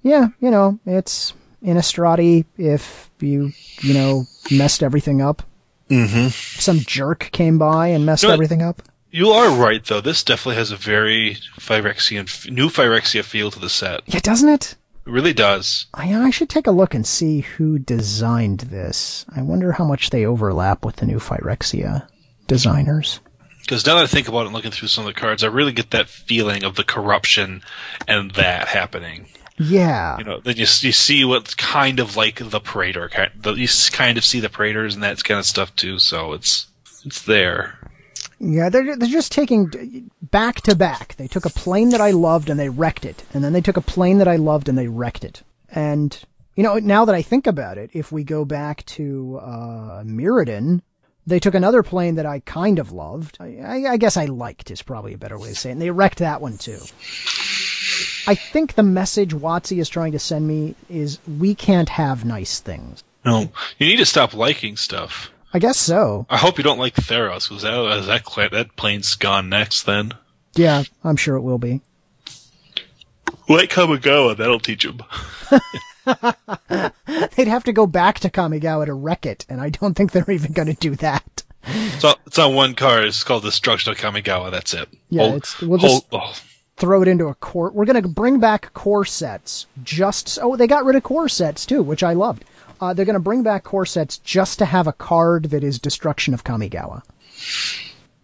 Speaker 1: yeah, you know, it's Innistradi if you, you know, messed everything up.
Speaker 2: Mm-hmm.
Speaker 1: Some jerk came by and messed
Speaker 2: You know
Speaker 1: everything up.
Speaker 2: You are right, though. This definitely has a very Phyrexian, new Phyrexia feel to the set.
Speaker 1: Yeah, doesn't it?
Speaker 2: It really does.
Speaker 1: I, I should take a look and see who designed this. I wonder how much they overlap with the new Phyrexia designers.
Speaker 2: Because now that I think about it looking through some of the cards, I really get that feeling of the corruption and that happening.
Speaker 1: Yeah.
Speaker 2: You know, then you, you see what's kind of like the Praetor. kind- You kind of see the Praetors and that kind of stuff too, so it's it's there.
Speaker 1: Yeah, they're they're just taking back to back. They took a plane that I loved and they wrecked it, and then they took a plane that I loved and they wrecked it. And you know, now that I think about it, if we go back to uh, Mirrodin, they took another plane that I kind of loved. I, I, guess I liked is probably a better way to say it. And they wrecked that one too. I think the message Watsy is trying to send me is we can't have nice things.
Speaker 2: No, you need to stop liking stuff.
Speaker 1: I guess so.
Speaker 2: I hope you don't like Theros, because that, that, that plane's gone next then.
Speaker 1: Yeah, I'm sure it will be.
Speaker 2: Like Kamigawa, that'll teach him.
Speaker 1: They'd have to go back to Kamigawa to wreck it, and I don't think they're even going to do that.
Speaker 2: It's on, it's on one card. It's called Destruction of Kamigawa. That's it.
Speaker 1: Yeah,
Speaker 2: Hold-
Speaker 1: it's- we'll just-
Speaker 2: hold- oh,
Speaker 1: throw it into a core. We're going to bring back core sets. Just oh, they got rid of core sets too, which I loved. Uh, they're going to bring back core sets just to have a card that is Destruction of Kamigawa.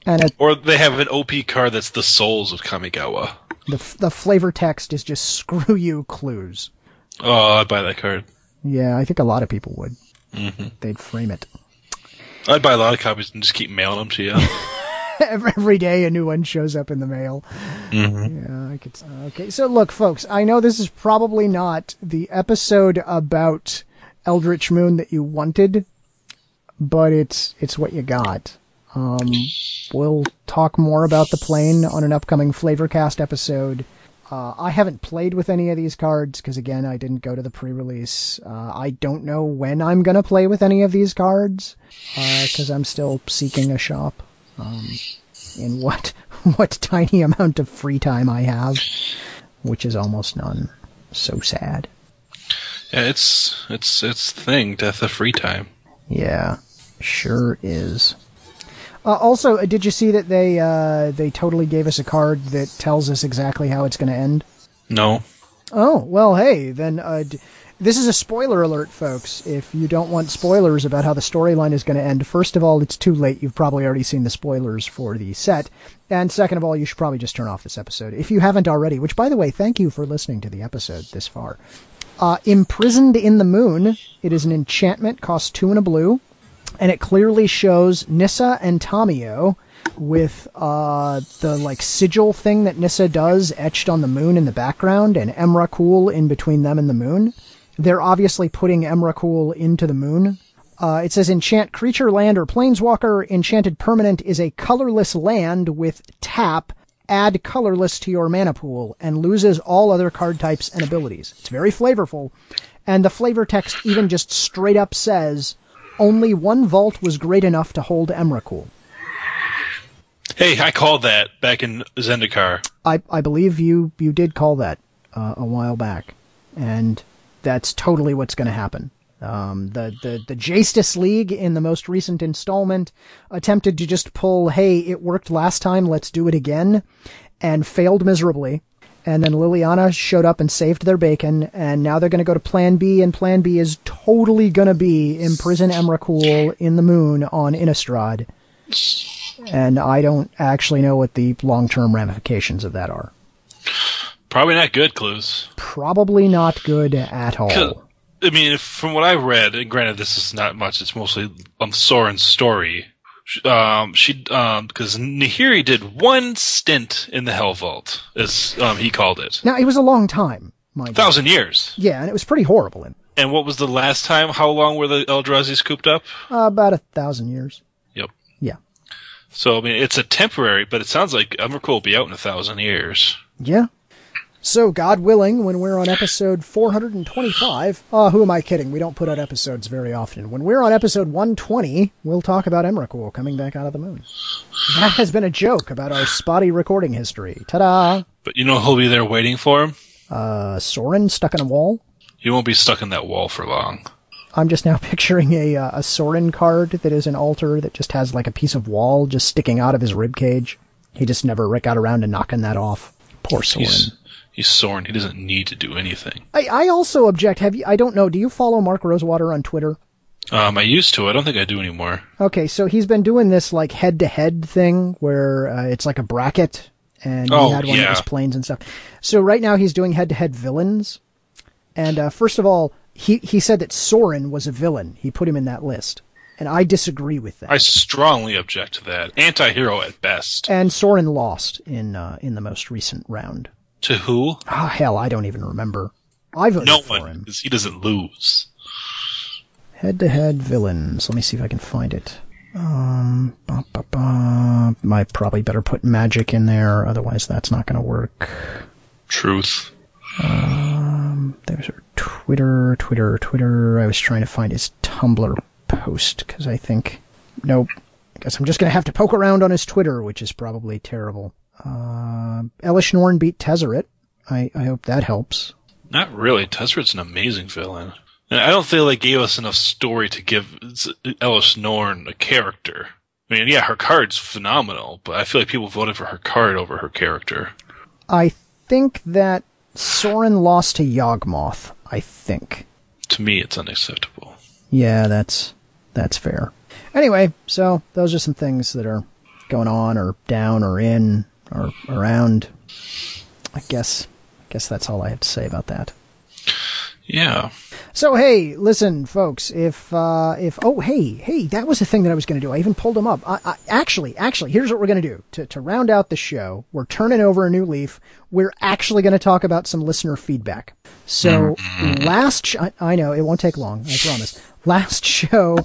Speaker 1: And
Speaker 2: Or they have an OP card that's the souls of Kamigawa.
Speaker 1: the the flavor text is just screw you clues.
Speaker 2: Oh, I'd buy that card.
Speaker 1: Yeah, I think a lot of people would. They'd frame it.
Speaker 2: I'd buy a lot of copies and just keep mailing them to you.
Speaker 1: every every day a new one shows up in the mail. Yeah, I could. Okay, so look, folks, I know this is probably not the episode about Eldritch Moon that you wanted, but it's it's what you got. Um, we'll talk more about the plane on an upcoming Flavorcast episode. Uh, I haven't played with any of these cards because, again, I didn't go to the pre-release. Uh, I don't know when I'm gonna play with any of these cards because I'm still seeking a shop in what what tiny amount of free time I have, which is almost none. So sad.
Speaker 2: Yeah, it's it's it's thing, death of free time.
Speaker 1: Yeah, sure is. Uh, also, uh, did you see that they uh, they totally gave us a card that tells us exactly how it's going to end?
Speaker 2: No.
Speaker 1: Oh well, hey, then uh, d- this is a spoiler alert, folks. If you don't want spoilers about how the storyline is going to end, first of all, it's too late. You've probably already seen the spoilers for the set, and second of all, you should probably just turn off this episode if you haven't already. Which, by the way, thank you for listening to the episode this far. Uh, Imprisoned in the Moon. It is an enchantment, costs two and a blue, and it clearly shows Nissa and Tamiyo with uh, the like sigil thing that Nissa does etched on the moon in the background, and Emrakul in between them and the moon. They're obviously putting Emrakul into the moon. Uh, it says enchant creature, land, or planeswalker. Enchanted permanent is a colorless land with tap. Add colorless to your mana pool and loses all other card types and abilities. It's very flavorful. And the flavor text even just straight up says only one vault was great enough to hold Emrakul.
Speaker 2: Hey, I called that back in Zendikar.
Speaker 1: I, I believe you, you did call that uh, a while back, and that's totally what's going to happen. Um, the, the, the Justice League in the most recent installment attempted to just pull, hey, it worked last time, let's do it again, and failed miserably. And then Liliana showed up and saved their bacon, and now they're going to go to Plan B, and Plan B is totally going to be imprison Emrakul in the moon on Innistrad. And I don't actually know what the long term ramifications of that are.
Speaker 2: Probably not good, Clues.
Speaker 1: Probably not good at all.
Speaker 2: I mean, if, from what I read, and granted, this is not much. It's mostly um, Sorin's story. Um, she um because Nahiri did one stint in the Helvault, as um he called it,
Speaker 1: Now, it was a long time, mind
Speaker 2: thousand years.
Speaker 1: Yeah, and it was pretty horrible. In,
Speaker 2: And what was the last time? How long were the Eldrazi's cooped up?
Speaker 1: uh, about a thousand years.
Speaker 2: Yep.
Speaker 1: Yeah.
Speaker 2: So I mean, it's a temporary, but it sounds like Emrakul will be out in a thousand years.
Speaker 1: Yeah. So, God willing, when we're on episode 425, uh, who am I kidding? We don't put out episodes very often. When we're on episode 120, we'll talk about Emrakul coming back out of the moon. That has been a joke about our spotty recording history. Ta-da!
Speaker 2: But you know who'll be there waiting for him?
Speaker 1: Uh, Sorin stuck in a wall.
Speaker 2: He won't be stuck in that wall for long.
Speaker 1: I'm just now picturing a uh, a Sorin card that is an altar that just has like a piece of wall just sticking out of his rib cage. He just never got around to knocking that off. Poor Sorin.
Speaker 2: He's he's Sorin. He doesn't need to do anything.
Speaker 1: I, I also object. Have you? I don't know. Do you follow Mark Rosewater on Twitter?
Speaker 2: Um, I used to. I don't think I do anymore.
Speaker 1: Okay, so he's been doing this like head to head thing where uh, it's like a bracket, and
Speaker 2: Oh,
Speaker 1: he had one
Speaker 2: yeah.
Speaker 1: was planes and stuff. So right now he's doing head to head villains, and uh, first of all, he he said that Sorin was a villain. He put him in that list, and I disagree with that.
Speaker 2: I strongly object to that. Anti-hero at best.
Speaker 1: and Sorin lost in uh, in the most recent round.
Speaker 2: To who?
Speaker 1: Ah, hell, I don't even remember. I voted
Speaker 2: No
Speaker 1: for
Speaker 2: one,
Speaker 1: him.
Speaker 2: because he doesn't lose.
Speaker 1: Head to head villains. Let me see if I can find it. Um, ba, ba, ba. I probably better put magic in there, otherwise that's not going to work.
Speaker 2: Truth.
Speaker 1: Um, There's our Twitter, Twitter, Twitter. I was trying to find his Tumblr post because I think, nope. I guess I'm just going to have to poke around on his Twitter, which is probably terrible. Uh, Elesh Norn beat Tezzeret. I, I hope that helps.
Speaker 2: Not really. Tezzeret's an amazing villain. And I don't feel they gave us enough story to give Elesh Norn a character. I mean, yeah, her card's phenomenal, but I feel like people voted for her card over her character.
Speaker 1: I think that Sorin lost to Yawgmoth. I think.
Speaker 2: To me, it's unacceptable.
Speaker 1: Yeah, that's that's fair. Anyway, so those are some things that are going on or down or in or around. I guess I guess that's all I have to say about that.
Speaker 2: Yeah.
Speaker 1: So hey, listen, folks. If uh, if oh hey hey, that was the thing that I was going to do. I even pulled them up. I, I, actually, actually, here's what we're going to do to to round out the show. We're turning over a new leaf. We're actually going to talk about some listener feedback. So last, sh- I, I know it won't take long. I promise. Last show,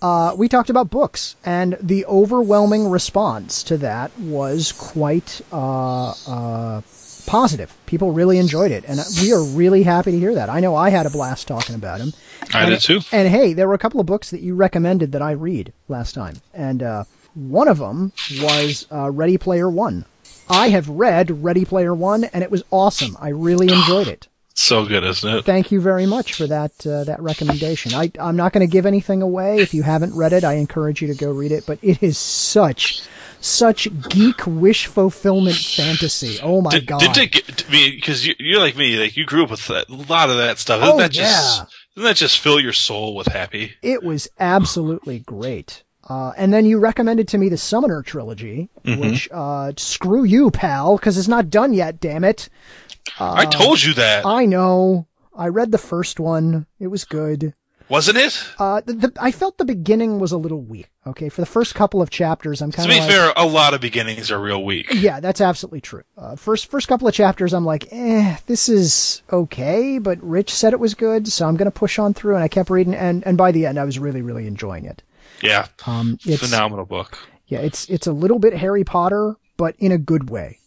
Speaker 1: uh, we talked about books, and the overwhelming response to that was quite uh, uh, positive. People really enjoyed it, and we are really happy to hear that. I know I had a blast talking about him.
Speaker 2: I
Speaker 1: and,
Speaker 2: did too.
Speaker 1: And hey, there were a couple of books that you recommended that I read last time, and uh, one of them was uh, Ready Player One. I have read Ready Player One, and it was awesome. I really enjoyed it.
Speaker 2: So good, isn't it?
Speaker 1: Thank you very much for that uh, that recommendation. I, I'm not going to give anything away. If you haven't read it, I encourage you to go read it. But it is such such geek wish fulfillment fantasy. Oh my
Speaker 2: Did,
Speaker 1: god!
Speaker 2: did it get to me because you, you're like me, like you grew up with that, a lot of that stuff. Doesn't
Speaker 1: Oh,
Speaker 2: that just
Speaker 1: yeah.
Speaker 2: doesn't that just fill your soul with happy?
Speaker 1: It was absolutely great. Uh, and then you recommended to me the Summoner trilogy,
Speaker 2: Mm-hmm.
Speaker 1: which uh, screw you, pal, because it's not done yet. Damn it!
Speaker 2: I told you that,
Speaker 1: I know. I read the first one. It was good.
Speaker 2: wasn't it?
Speaker 1: Uh, the, the, I felt the beginning was a little weak. Okay, for the first couple of chapters, I'm
Speaker 2: To
Speaker 1: kind
Speaker 2: be
Speaker 1: of like,
Speaker 2: fair, a lot of beginnings are real weak.
Speaker 1: yeah, that's absolutely true. Uh, first first couple of chapters, I'm like, eh, this is okay, but Rich said it was good, so I'm gonna push on through. And I kept reading, and and by the end, I was really really enjoying it.
Speaker 2: Yeah,
Speaker 1: Um, it's
Speaker 2: phenomenal book.
Speaker 1: yeah, it's it's a little bit Harry Potter, but in a good way.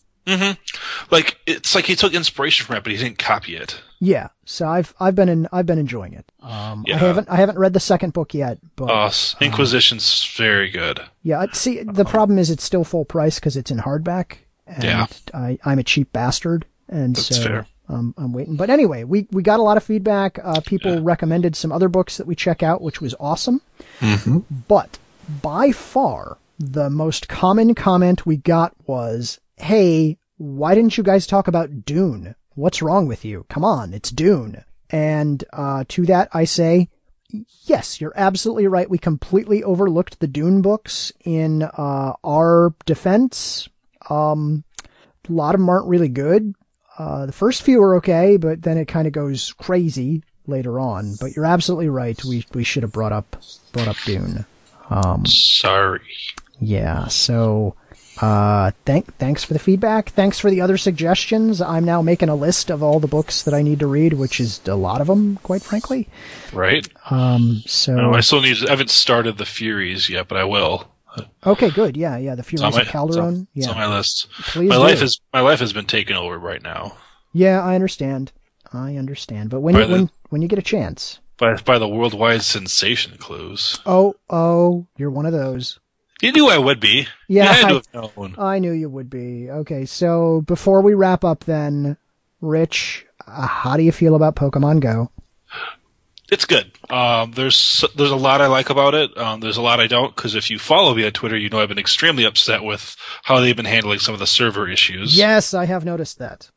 Speaker 2: Like it's like he took inspiration from it, but he didn't copy it.
Speaker 1: Yeah, so I've I've been in, I've been enjoying it. Um,
Speaker 2: yeah.
Speaker 1: I haven't I haven't read the second book yet, but
Speaker 2: Uh, s- Inquisition's very good.
Speaker 1: yeah. See, the problem is it's still full price because it's in hardback, and
Speaker 2: Yeah.
Speaker 1: I, I'm a cheap bastard, and
Speaker 2: That's
Speaker 1: so
Speaker 2: fair.
Speaker 1: Um, I'm waiting. But anyway, we we got a lot of feedback. Uh, people recommended some other books that we check out, which was awesome.
Speaker 2: Mm-hmm.
Speaker 1: But by far, the most common comment we got was, "Hey, why didn't you guys talk about Dune? What's wrong with you? Come on, it's Dune." And uh, to that, I say, yes, you're absolutely right. We completely overlooked the Dune books in uh, our defense. Um, a lot of them aren't really good. Uh, the first few are okay, but then it kind of goes crazy later on. But you're absolutely right. We we should have brought up brought up Dune.
Speaker 2: Sorry.
Speaker 1: Yeah. So, uh, thank thanks for the feedback. Thanks for the other suggestions. I'm now making a list of all the books that I need to read, which is a lot of them, quite frankly.
Speaker 2: Right?
Speaker 1: Um. So.
Speaker 2: No, I still need. I haven't started the Furies yet, but I will.
Speaker 1: okay. Good. Yeah. Yeah. The Furies
Speaker 2: my,
Speaker 1: of Calderon.
Speaker 2: it's on, it's
Speaker 1: yeah.
Speaker 2: on my list.
Speaker 1: Please
Speaker 2: my
Speaker 1: do.
Speaker 2: life is my life has been taken over right now
Speaker 1: Yeah. I understand. I understand. But when
Speaker 2: By
Speaker 1: you
Speaker 2: the-
Speaker 1: when when you get a chance.
Speaker 2: by by the worldwide sensation clues.
Speaker 1: Oh. Oh. You're one of those.
Speaker 2: You knew I would be.
Speaker 1: Yeah,
Speaker 2: you had
Speaker 1: I-
Speaker 2: to have known.
Speaker 1: I knew you would be. Okay, so before we wrap up, then, Rich, uh, how do you feel about Pokemon Go?
Speaker 2: It's good. Um, there's there's a lot I like about it. Um, there's a lot I don't because if you follow me on Twitter, you know I've been extremely upset with how they've been handling some of the server issues.
Speaker 1: Yes, I have noticed that.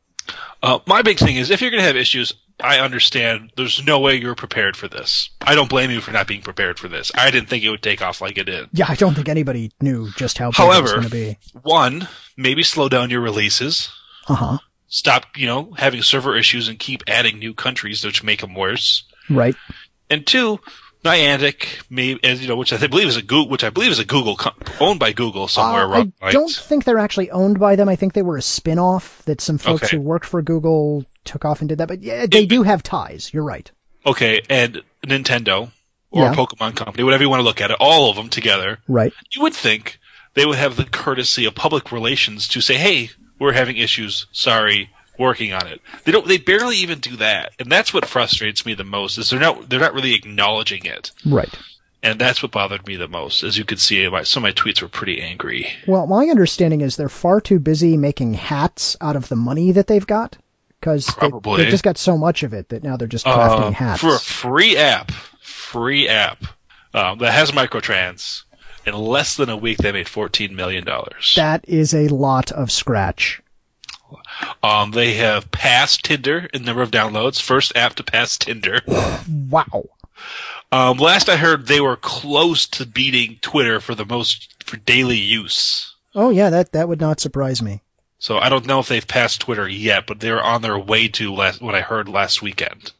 Speaker 2: Uh, my big thing is if you're going to have issues, I understand. There's no way you were prepared for this. I don't blame you for not being prepared for this. I didn't think it would take off like it did.
Speaker 1: Yeah, I don't think anybody knew just how big it was
Speaker 2: However,
Speaker 1: going to be.
Speaker 2: one, maybe slow down your releases.
Speaker 1: Uh huh.
Speaker 2: Stop, you know, having server issues and keep adding new countries, which make them worse.
Speaker 1: Right.
Speaker 2: And two, Niantic, maybe, as you know, which I believe is a Google, which I believe is a Google co- owned by Google somewhere
Speaker 1: Uh,
Speaker 2: around.
Speaker 1: I don't think they're actually owned by them. I think they were a spin off that some folks
Speaker 2: Okay.
Speaker 1: who worked for Google took off and did that. But yeah, they do have ties. You're right.
Speaker 2: Okay, and Nintendo or
Speaker 1: Yeah.
Speaker 2: Pokemon company, whatever you want to look at it, all of them together.
Speaker 1: Right.
Speaker 2: You would think they would have the courtesy of public relations to say, "Hey, we're having issues. Sorry, working on it." They don't. They barely even do that, and that's what frustrates me the most. Is they're not they're not really acknowledging it,
Speaker 1: Right.
Speaker 2: and that's what bothered me the most. As you could see, my, some of my tweets were pretty angry.
Speaker 1: Well, my understanding is they're far too busy making hats out of the money that they've got because they,
Speaker 2: Probably.
Speaker 1: have just got so much of it that now they're just crafting
Speaker 2: Uh,
Speaker 1: hats.
Speaker 2: for a free app, free app um, that has microtrans. In less than a week, they made fourteen million dollars.
Speaker 1: that is a lot of scratch.
Speaker 2: Um, they have passed Tinder in number of downloads. First app to pass Tinder.
Speaker 1: Wow.
Speaker 2: Um, last I heard, they were close to beating Twitter for the most for daily use.
Speaker 1: Oh yeah, that that would not surprise me.
Speaker 2: So I don't know if they've passed Twitter yet, but they're on their way to last, what I heard last weekend.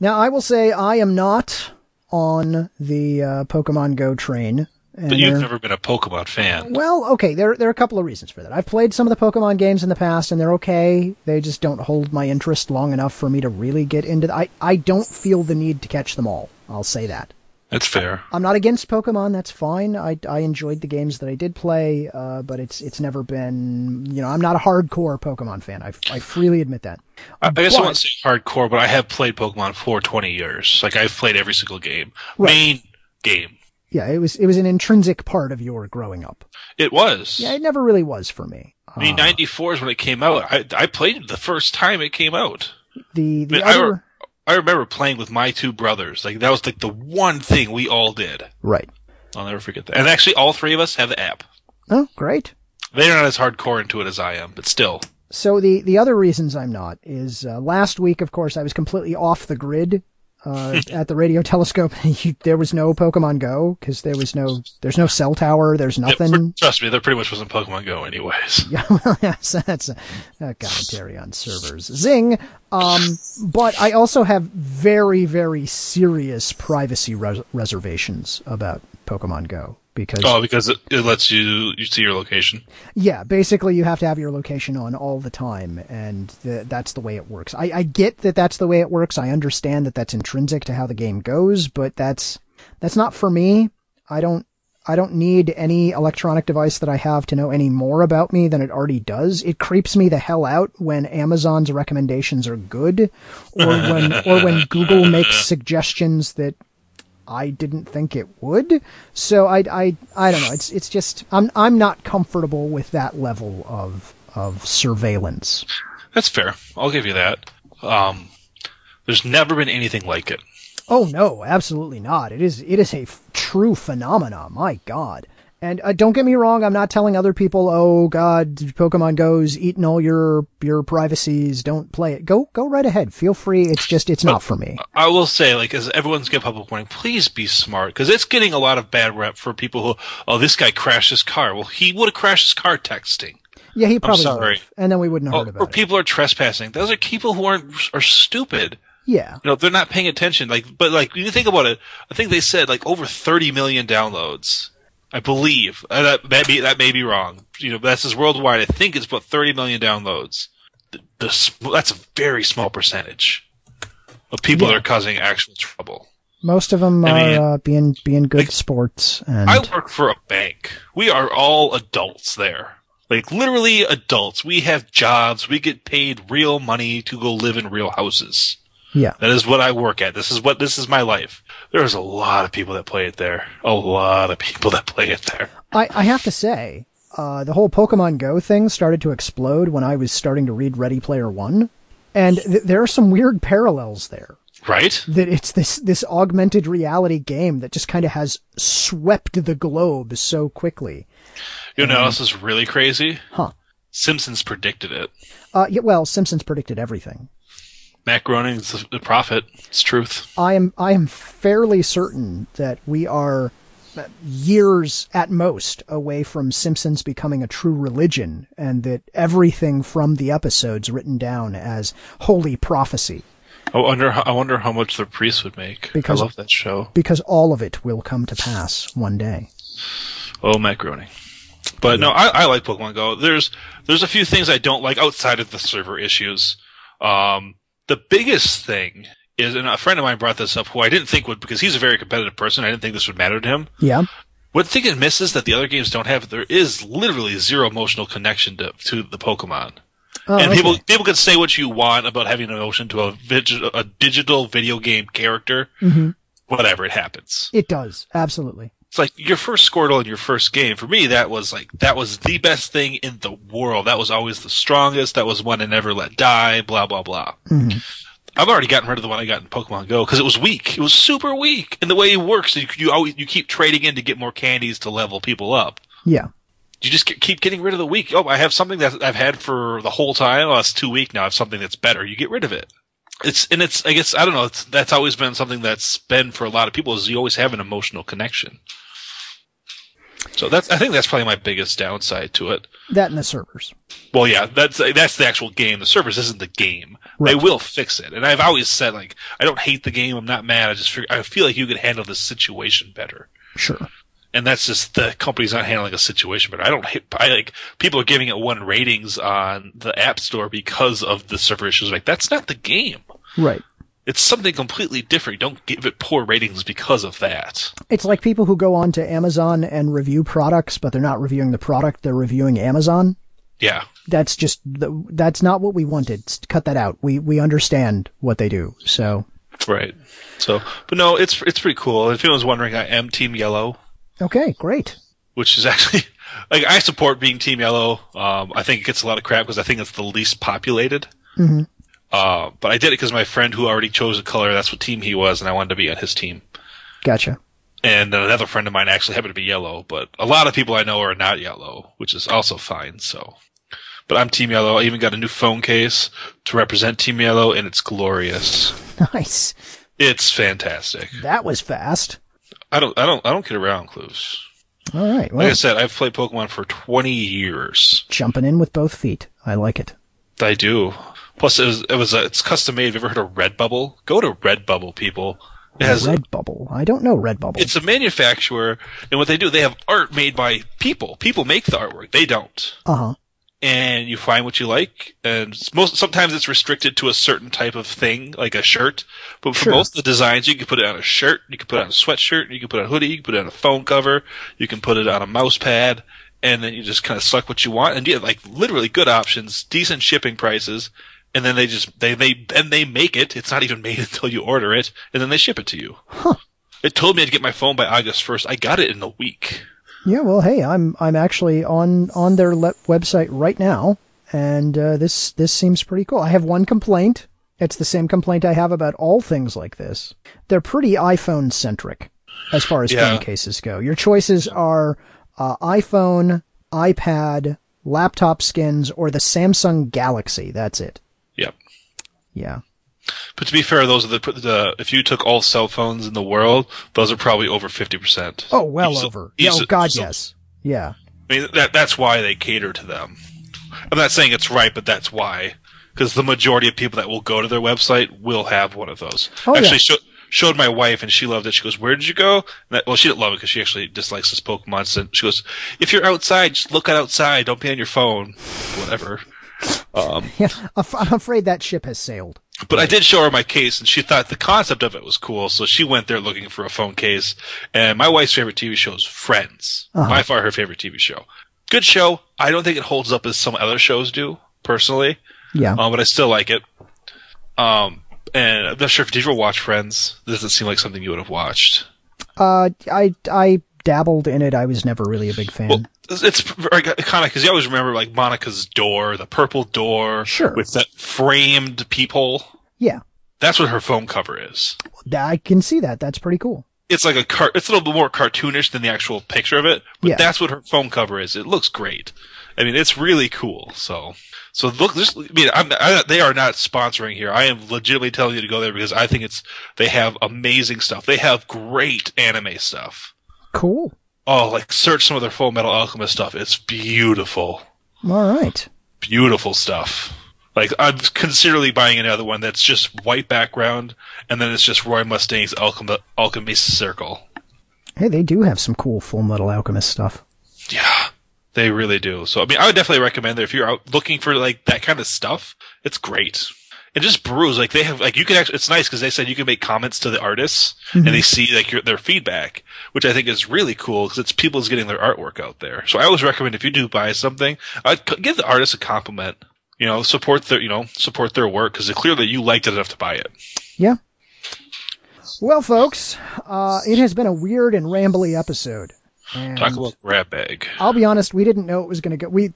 Speaker 1: Now I will say I am not on the uh, Pokemon Go train. and
Speaker 2: But you've never been a Pokemon fan.
Speaker 1: Well, okay, there there are a couple of reasons for that. I've played some of the Pokemon games in the past, and they're okay. They just don't hold my interest long enough for me to really get into. The, I I don't feel the need to catch them all. I'll say that.
Speaker 2: That's fair.
Speaker 1: I'm not against Pokemon. That's fine. I, I enjoyed the games that I did play, uh, but it's it's never been. You know, I'm not a hardcore Pokemon fan. I, I freely admit that.
Speaker 2: I, I guess I won't say hardcore, but I have played Pokemon for 20 years. Like I've played every single game.
Speaker 1: Right.
Speaker 2: Main game.
Speaker 1: Yeah, it was it was an intrinsic part of your growing up.
Speaker 2: It was.
Speaker 1: Yeah, it never really was for me.
Speaker 2: I mean, 94 is when it came out. I, I played it the first time it came out.
Speaker 1: The the
Speaker 2: I, mean,
Speaker 1: other
Speaker 2: I remember playing with my two brothers. Like that was like the one thing we all did.
Speaker 1: right.
Speaker 2: I'll never forget that. And actually, all three of us have the app.
Speaker 1: Oh, great.
Speaker 2: They're not as hardcore into it as I am, but still.
Speaker 1: So the the other reasons I'm not is uh, last week, of course, I was completely off the grid uh, at the radio telescope. You- there was no Pokemon Go because there was no there's no cell tower. There's
Speaker 2: Yeah,
Speaker 1: nothing.
Speaker 2: trust me, there pretty much wasn't Pokemon Go anyways.
Speaker 1: Yeah, well, yes, that's a, a commentary on servers. Zing. Um, but I also have very, very serious privacy res- reservations about Pokemon Go because
Speaker 2: Oh, because it, it lets you you see your location.
Speaker 1: Yeah, basically you have to have your location on all the time, and th- that's the way it works. I, I get that that's the way it works. I understand that that's intrinsic to how the game goes, but that's that's not for me. I don't I don't need any electronic device that I have to know any more about me than it already does. It creeps me the hell out when Amazon's recommendations are good, or when or when Google makes suggestions that I didn't think it would. So I, I, I don't know. It's, it's just, I'm, I'm not comfortable with that level of, of surveillance.
Speaker 2: That's fair. I'll give you that. Um, there's never been anything like it.
Speaker 1: Oh no, absolutely not. It is, it is a f- true phenomenon. My God. And uh, don't get me wrong. I'm not telling other people, oh God, Pokemon Go's eating all your, your privacies. Don't play it. Go, go right ahead. Feel free. It's just, it's not for me.
Speaker 2: I will say, like, as everyone's getting public warning, please be smart because it's getting a lot of bad rep for people who, oh, this guy crashed his car. Well, he would have crashed his car texting.
Speaker 1: Yeah, he probably
Speaker 2: sorry.
Speaker 1: would. And then we wouldn't have
Speaker 2: Oh,
Speaker 1: heard
Speaker 2: or
Speaker 1: about it.
Speaker 2: Or people are trespassing. Those are people who aren't are stupid.
Speaker 1: Yeah.
Speaker 2: You know, they're not paying attention. Like, but like when you think about it, I think they said like over 30 million downloads. I believe uh, that that may, that may be wrong. You know, but that's just worldwide. I think it's about 30 million downloads. The, the, that's a very small percentage of people that are causing actual trouble.
Speaker 1: Most of them
Speaker 2: I
Speaker 1: are
Speaker 2: mean,
Speaker 1: uh, being being good
Speaker 2: like,
Speaker 1: sports, and
Speaker 2: I work for a bank. We are all adults there. Like literally adults. We have jobs. We get paid real money to go live in real houses.
Speaker 1: Yeah,
Speaker 2: That is what I work at. This is what this is my life. There's a lot of people that play it there. A lot of people that play it there.
Speaker 1: I, I have to say, uh, the whole Pokemon Go thing started to explode when I was starting to read Ready Player One, and th- there are some weird parallels there.
Speaker 2: Right?
Speaker 1: That it's this this augmented reality game that just kind of has swept the globe so quickly.
Speaker 2: You know what else is really crazy?
Speaker 1: Huh.
Speaker 2: Simpsons predicted it.
Speaker 1: Uh, yeah, well, Simpsons predicted everything.
Speaker 2: Matt is the, prophet. It's truth.
Speaker 1: I am I am fairly certain that we are uh, years at most away from Simpsons becoming a true religion, and that everything from the episodes written down as holy prophecy,
Speaker 2: I wonder. How, I wonder how much the priests would make.
Speaker 1: Because-
Speaker 2: I love that show.
Speaker 1: because all of it will come to pass one day.
Speaker 2: Oh, Matt Groening. But no, I, I like Pokemon Go. There's there's a few things I don't like outside of the server issues. Um, the biggest thing is, and a friend of mine brought this up, who I didn't think would, because he's a very competitive person. I didn't think this would matter to him.
Speaker 1: Yeah,
Speaker 2: One thing it misses that the other games don't have, there is literally zero emotional connection to to the Pokemon.
Speaker 1: oh,
Speaker 2: and
Speaker 1: okay.
Speaker 2: people people can say what you want about having an emotion to a, vig- a digital video game character.
Speaker 1: Mm-hmm.
Speaker 2: Whatever, it happens.
Speaker 1: it does absolutely.
Speaker 2: It's like your first Squirtle in your first game. For me, that was like that was the best thing in the world. That was always the strongest. That was one I never let die. Blah blah blah. Mm-hmm. I've already gotten rid of the one I got in Pokemon Go because it was weak. It was super weak. And the way it works, you, you always you keep trading in to get more candies to level people up.
Speaker 1: Yeah,
Speaker 2: you just keep getting rid of the weak. Oh, I have something that I've had for the whole time. Oh, it's too weak now. I have something that's better. You get rid of it. It's and it's. I guess I don't know. It's, that's always been something that's been for a lot of people. Is you always have an emotional connection. So that's. I think that's probably my biggest downside to it.
Speaker 1: That and the servers.
Speaker 2: Well, yeah, that's that's the actual game. The servers isn't the game. They will fix it. And I've always said like I don't hate the game. I'm not mad. I just figure, I feel like you could handle this situation better.
Speaker 1: Sure.
Speaker 2: And that's just the company's not handling a situation better. I don't hate. I like people are giving it one ratings on the App Store because of the server issues. Like that's not the game.
Speaker 1: Right.
Speaker 2: It's something completely different. Don't give it poor ratings because of that.
Speaker 1: It's like people who go on to Amazon and review products, but they're not reviewing the product, they're reviewing Amazon.
Speaker 2: Yeah.
Speaker 1: That's just the, that's not what we wanted. Cut that out. We we understand what they do. So,
Speaker 2: Right. So, but no, it's it's pretty cool. If anyone's wondering, I am Team Yellow.
Speaker 1: okay, great.
Speaker 2: which is actually like I support being Team Yellow. Um, I think it gets a lot of crap because I think it's the least populated.
Speaker 1: Mhm.
Speaker 2: Uh, but I did it because my friend who already chose a color, that's what team he was, and I wanted to be on his team.
Speaker 1: Gotcha.
Speaker 2: And then another friend of mine actually happened to be yellow, but a lot of people I know are not yellow, which is also fine. So, but I'm Team Yellow. I even got a new phone case to represent Team Yellow, and it's glorious.
Speaker 1: Nice.
Speaker 2: It's fantastic.
Speaker 1: That was fast.
Speaker 2: I don't, I don't, I don't get around clues.
Speaker 1: All right.
Speaker 2: Like I said, I've played Pokemon for 20 years.
Speaker 1: jumping in with both feet. I like it.
Speaker 2: I do. Plus, it was, it was uh, it's custom made. Have you ever heard of Redbubble? Go to Redbubble, people. It has
Speaker 1: Redbubble. I don't know Redbubble.
Speaker 2: it's a manufacturer, and what they do, they have art made by people. People make the artwork. They don't.
Speaker 1: Uh huh.
Speaker 2: And you find what you like, and most sometimes it's restricted to a certain type of thing, like a shirt. But for
Speaker 1: Sure.
Speaker 2: most of the designs, you can put it on a shirt, you can put it on a sweatshirt, you can put it on a hoodie, you can put it on a phone cover, you can put it on a mouse pad, and then you just kind of select what you want, and you have like literally good options, decent shipping prices, and then they just they they then they make it. It's not even made until you order it, and then they ship it to you. It told me to get my phone by August first. I got it in a week.
Speaker 1: Yeah. Well, hey, I'm I'm actually on on their le- website right now, and uh, this this seems pretty cool. I have one complaint. It's the same complaint I have about all things like this. They're pretty iPhone centric as far as
Speaker 2: Yeah.
Speaker 1: phone cases go. Your choices are uh, iPhone, iPad, laptop skins, or the Samsung Galaxy. That's it. Yeah.
Speaker 2: But to be fair, those are the, the if you took all cell phones in the world, those are probably over fifty percent.
Speaker 1: Oh, well over. Yeah, oh, God, yes. Yeah.
Speaker 2: I mean that that's why they cater to them. I'm not saying it's right, but that's why because the majority of people that will go to their website will have one of those.
Speaker 1: Oh,
Speaker 2: actually,
Speaker 1: yeah.
Speaker 2: sho- showed my wife and she loved it. She goes, "Where did you go?" And that, well, she didn't love it because she actually dislikes this Pokemon. So she goes, "If you're outside, just look outside. Don't be on your phone. Whatever." Um,
Speaker 1: Yeah. I'm afraid that ship has sailed.
Speaker 2: But I did show her my case, and she thought the concept of it was cool. So she went there looking for a phone case. And my wife's favorite TV show is Friends.
Speaker 1: Uh-huh.
Speaker 2: By far her favorite TV show. Good show. I don't think it holds up as some other shows do, personally.
Speaker 1: Yeah.
Speaker 2: Um, but I still like it. Um, and I'm not sure if did you ever watch Friends. This doesn't seem like something you would have watched.
Speaker 1: Uh, I I dabbled in it. I was never really a big fan.
Speaker 2: Well, it's, very kind of because you always remember like Monica's door, the purple door,
Speaker 1: Sure.
Speaker 2: with that framed peephole.
Speaker 1: yeah,
Speaker 2: That's what her phone cover is.
Speaker 1: I can see that. That's pretty cool.
Speaker 2: it's like a car. It's a little bit more cartoonish than the actual picture of it, but
Speaker 1: Yeah.
Speaker 2: that's what her phone cover is. It looks great. I mean, it's really cool. So, so look, just I mean, I'm, I, they are not sponsoring here. I am legitimately telling you to go there because I think it's they have amazing stuff. They have great anime stuff.
Speaker 1: Cool.
Speaker 2: Oh, like search some of their Full Metal Alchemist stuff. It's beautiful,
Speaker 1: All right.
Speaker 2: beautiful stuff. Like I'm considerably buying another one that's just white background, and then it's just Roy Mustang's Alchemy, Alchemy Circle.
Speaker 1: Hey, they do have some cool Full Metal Alchemist stuff.
Speaker 2: Yeah, they really do. So I mean, I would definitely recommend that if you're out looking for like that kind of stuff, it's great. And just brews like they have like you can actually it's nice because they said you can make comments to the artists and they see like your, their feedback, which I think is really cool because it's people's getting their artwork out there. So I always recommend if you do buy something, I'd c- give the artist a compliment. You know, support their you know support their work because clearly you liked it enough to buy it.
Speaker 1: Yeah. Well, folks, uh, it has been a weird and rambly episode. And
Speaker 2: Talk about grab bag.
Speaker 1: I'll be honest, we didn't know it was going to go. We,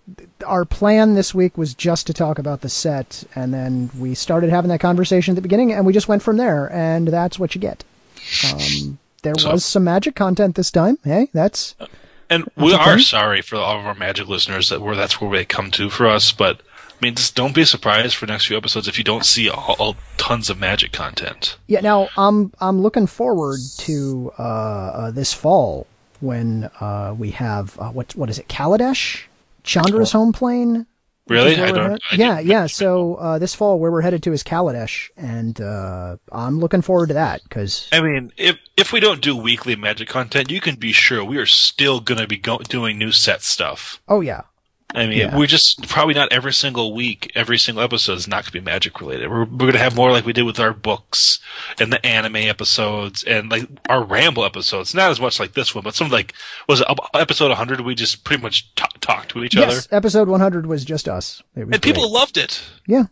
Speaker 1: our plan this week was just to talk about the set, and then we started having that conversation at the beginning, and we just went from there, and that's what you get. Um, there
Speaker 2: So-
Speaker 1: was some magic content this time. Hey, that's
Speaker 2: And we
Speaker 1: okay.
Speaker 2: are sorry for all of our magic listeners that where that's where they come to for us, but I mean, just don't be surprised for next few episodes if you don't see all, all tons of magic content.
Speaker 1: Yeah, now I'm I'm looking forward to uh, uh, this fall when uh, we have uh, what what is it, Kaladesh, Chandra's home plane.
Speaker 2: Really? I don't. I
Speaker 1: yeah, yeah. So uh, this fall, where we're headed to is Kaladesh, and uh, I'm looking forward to that because
Speaker 2: I mean, if if we don't do weekly magic content, you can be sure we are still going to be go- doing new set stuff.
Speaker 1: oh yeah,
Speaker 2: I mean,
Speaker 1: Yeah.
Speaker 2: we're just probably not every single week, every single episode is not going to be magic related. We're, we're going to have more like we did with our books and the anime episodes and like our ramble episodes. Not as much like this one, but some like, was it episode 100? We just pretty much t- talked to each other.
Speaker 1: yes. Episode 100 was just us.
Speaker 2: And people loved it.
Speaker 1: yeah.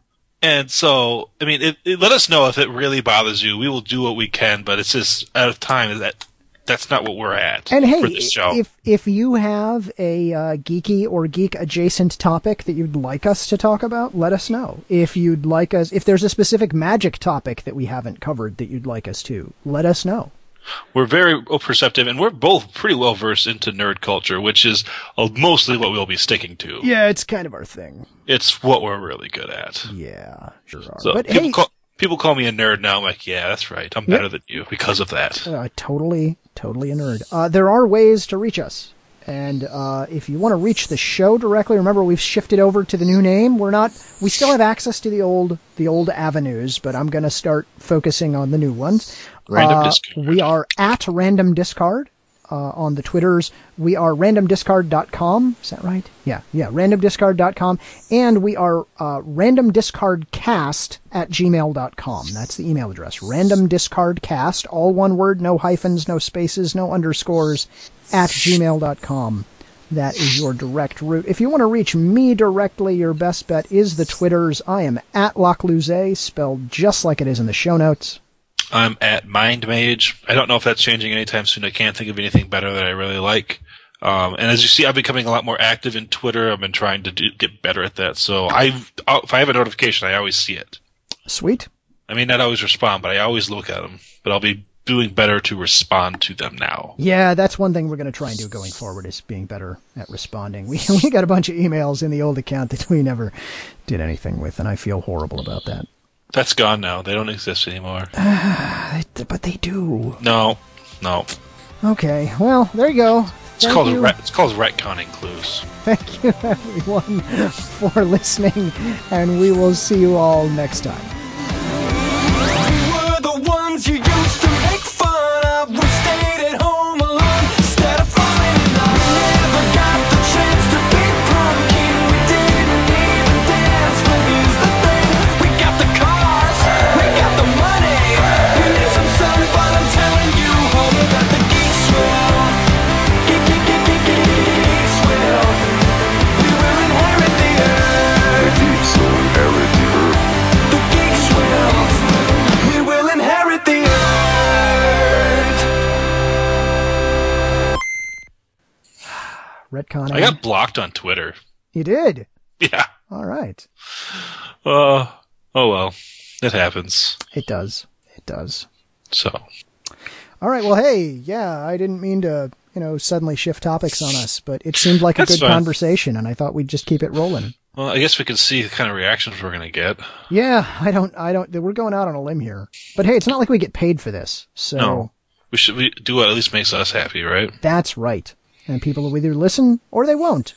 Speaker 2: And so, I mean, it, it, let us know if it really bothers you. We will do what we can, but it's just out of time that that's not what we're at
Speaker 1: And hey,
Speaker 2: for this show.
Speaker 1: if if you have a uh, geeky or geek adjacent topic that you'd like us to talk about, let us know. If you'd like us, if there's a specific magic topic that we haven't covered that you'd like us to, let us know.
Speaker 2: we're very perceptive, and we're both pretty well versed into nerd culture, which is uh, mostly what we'll be sticking to.
Speaker 1: Yeah, it's kind of our thing.
Speaker 2: It's what we're really good at.
Speaker 1: Yeah, sure are.
Speaker 2: So
Speaker 1: but hey,
Speaker 2: call people call me a nerd now. I'm like, yeah, that's right. I'm better than you because of that.
Speaker 1: uh, totally, totally a nerd. Uh, there are ways to reach us. And uh, if you want to reach the show directly, remember we've shifted over to the new name. We're not. We still have access to the old the old avenues, but I'm going to start focusing on the new ones.
Speaker 2: Random
Speaker 1: Uh,
Speaker 2: Discard.
Speaker 1: We are at Random Discard uh, on the Twitters. We are randomdiscard.com. Is that right? Yeah, yeah, randomdiscard.com. And we are uh, randomdiscardcast at gmail.com. That's the email address. Randomdiscardcast, all one word, no hyphens, no spaces, no underscores, at gmail.com. That is your direct route. If you want to reach me directly, your best bet is the Twitters. I am at Locluze, spelled just like it is in the show notes.
Speaker 2: I'm at Mind Mage. I don't know if that's changing anytime soon. I can't think of anything better that I really like. Um, and as you see, I'm becoming a lot more active in Twitter. I've been trying to do, get better at that. So I, if I have a notification, I always see it.
Speaker 1: Sweet.
Speaker 2: I may not always respond, but I always look at them. But I'll be doing better to respond to them now.
Speaker 1: Yeah, that's one thing we're going to try and do going forward is being better at responding. We we got a bunch of emails in the old account that we never did anything with, and I feel horrible about that.
Speaker 2: That's gone now. They don't exist anymore.
Speaker 1: But they do.
Speaker 2: No, no.
Speaker 1: Okay, well, there you go.
Speaker 2: It's
Speaker 1: Thank
Speaker 2: called
Speaker 1: you.
Speaker 2: ret- it's called retconning clues.
Speaker 1: Thank you, everyone, for listening, and we will see you all next time. Retcon.
Speaker 2: I got blocked on Twitter.
Speaker 1: You did.
Speaker 2: Yeah.
Speaker 1: All right.
Speaker 2: Uh, oh well, it happens.
Speaker 1: It does. It does.
Speaker 2: So
Speaker 1: All right. Well, hey, yeah, I didn't mean to, you know, suddenly shift topics on us, but it seemed like a good
Speaker 2: fine.
Speaker 1: conversation, and I thought we'd just keep it rolling.
Speaker 2: well, I guess we can see the kind of reactions we're gonna get.
Speaker 1: Yeah, I don't, I don't. We're going out on a limb here, but hey, it's not like we get paid for this, so
Speaker 2: No, we should we do what at least makes us happy, right?
Speaker 1: that's right. And people will either listen or they won't.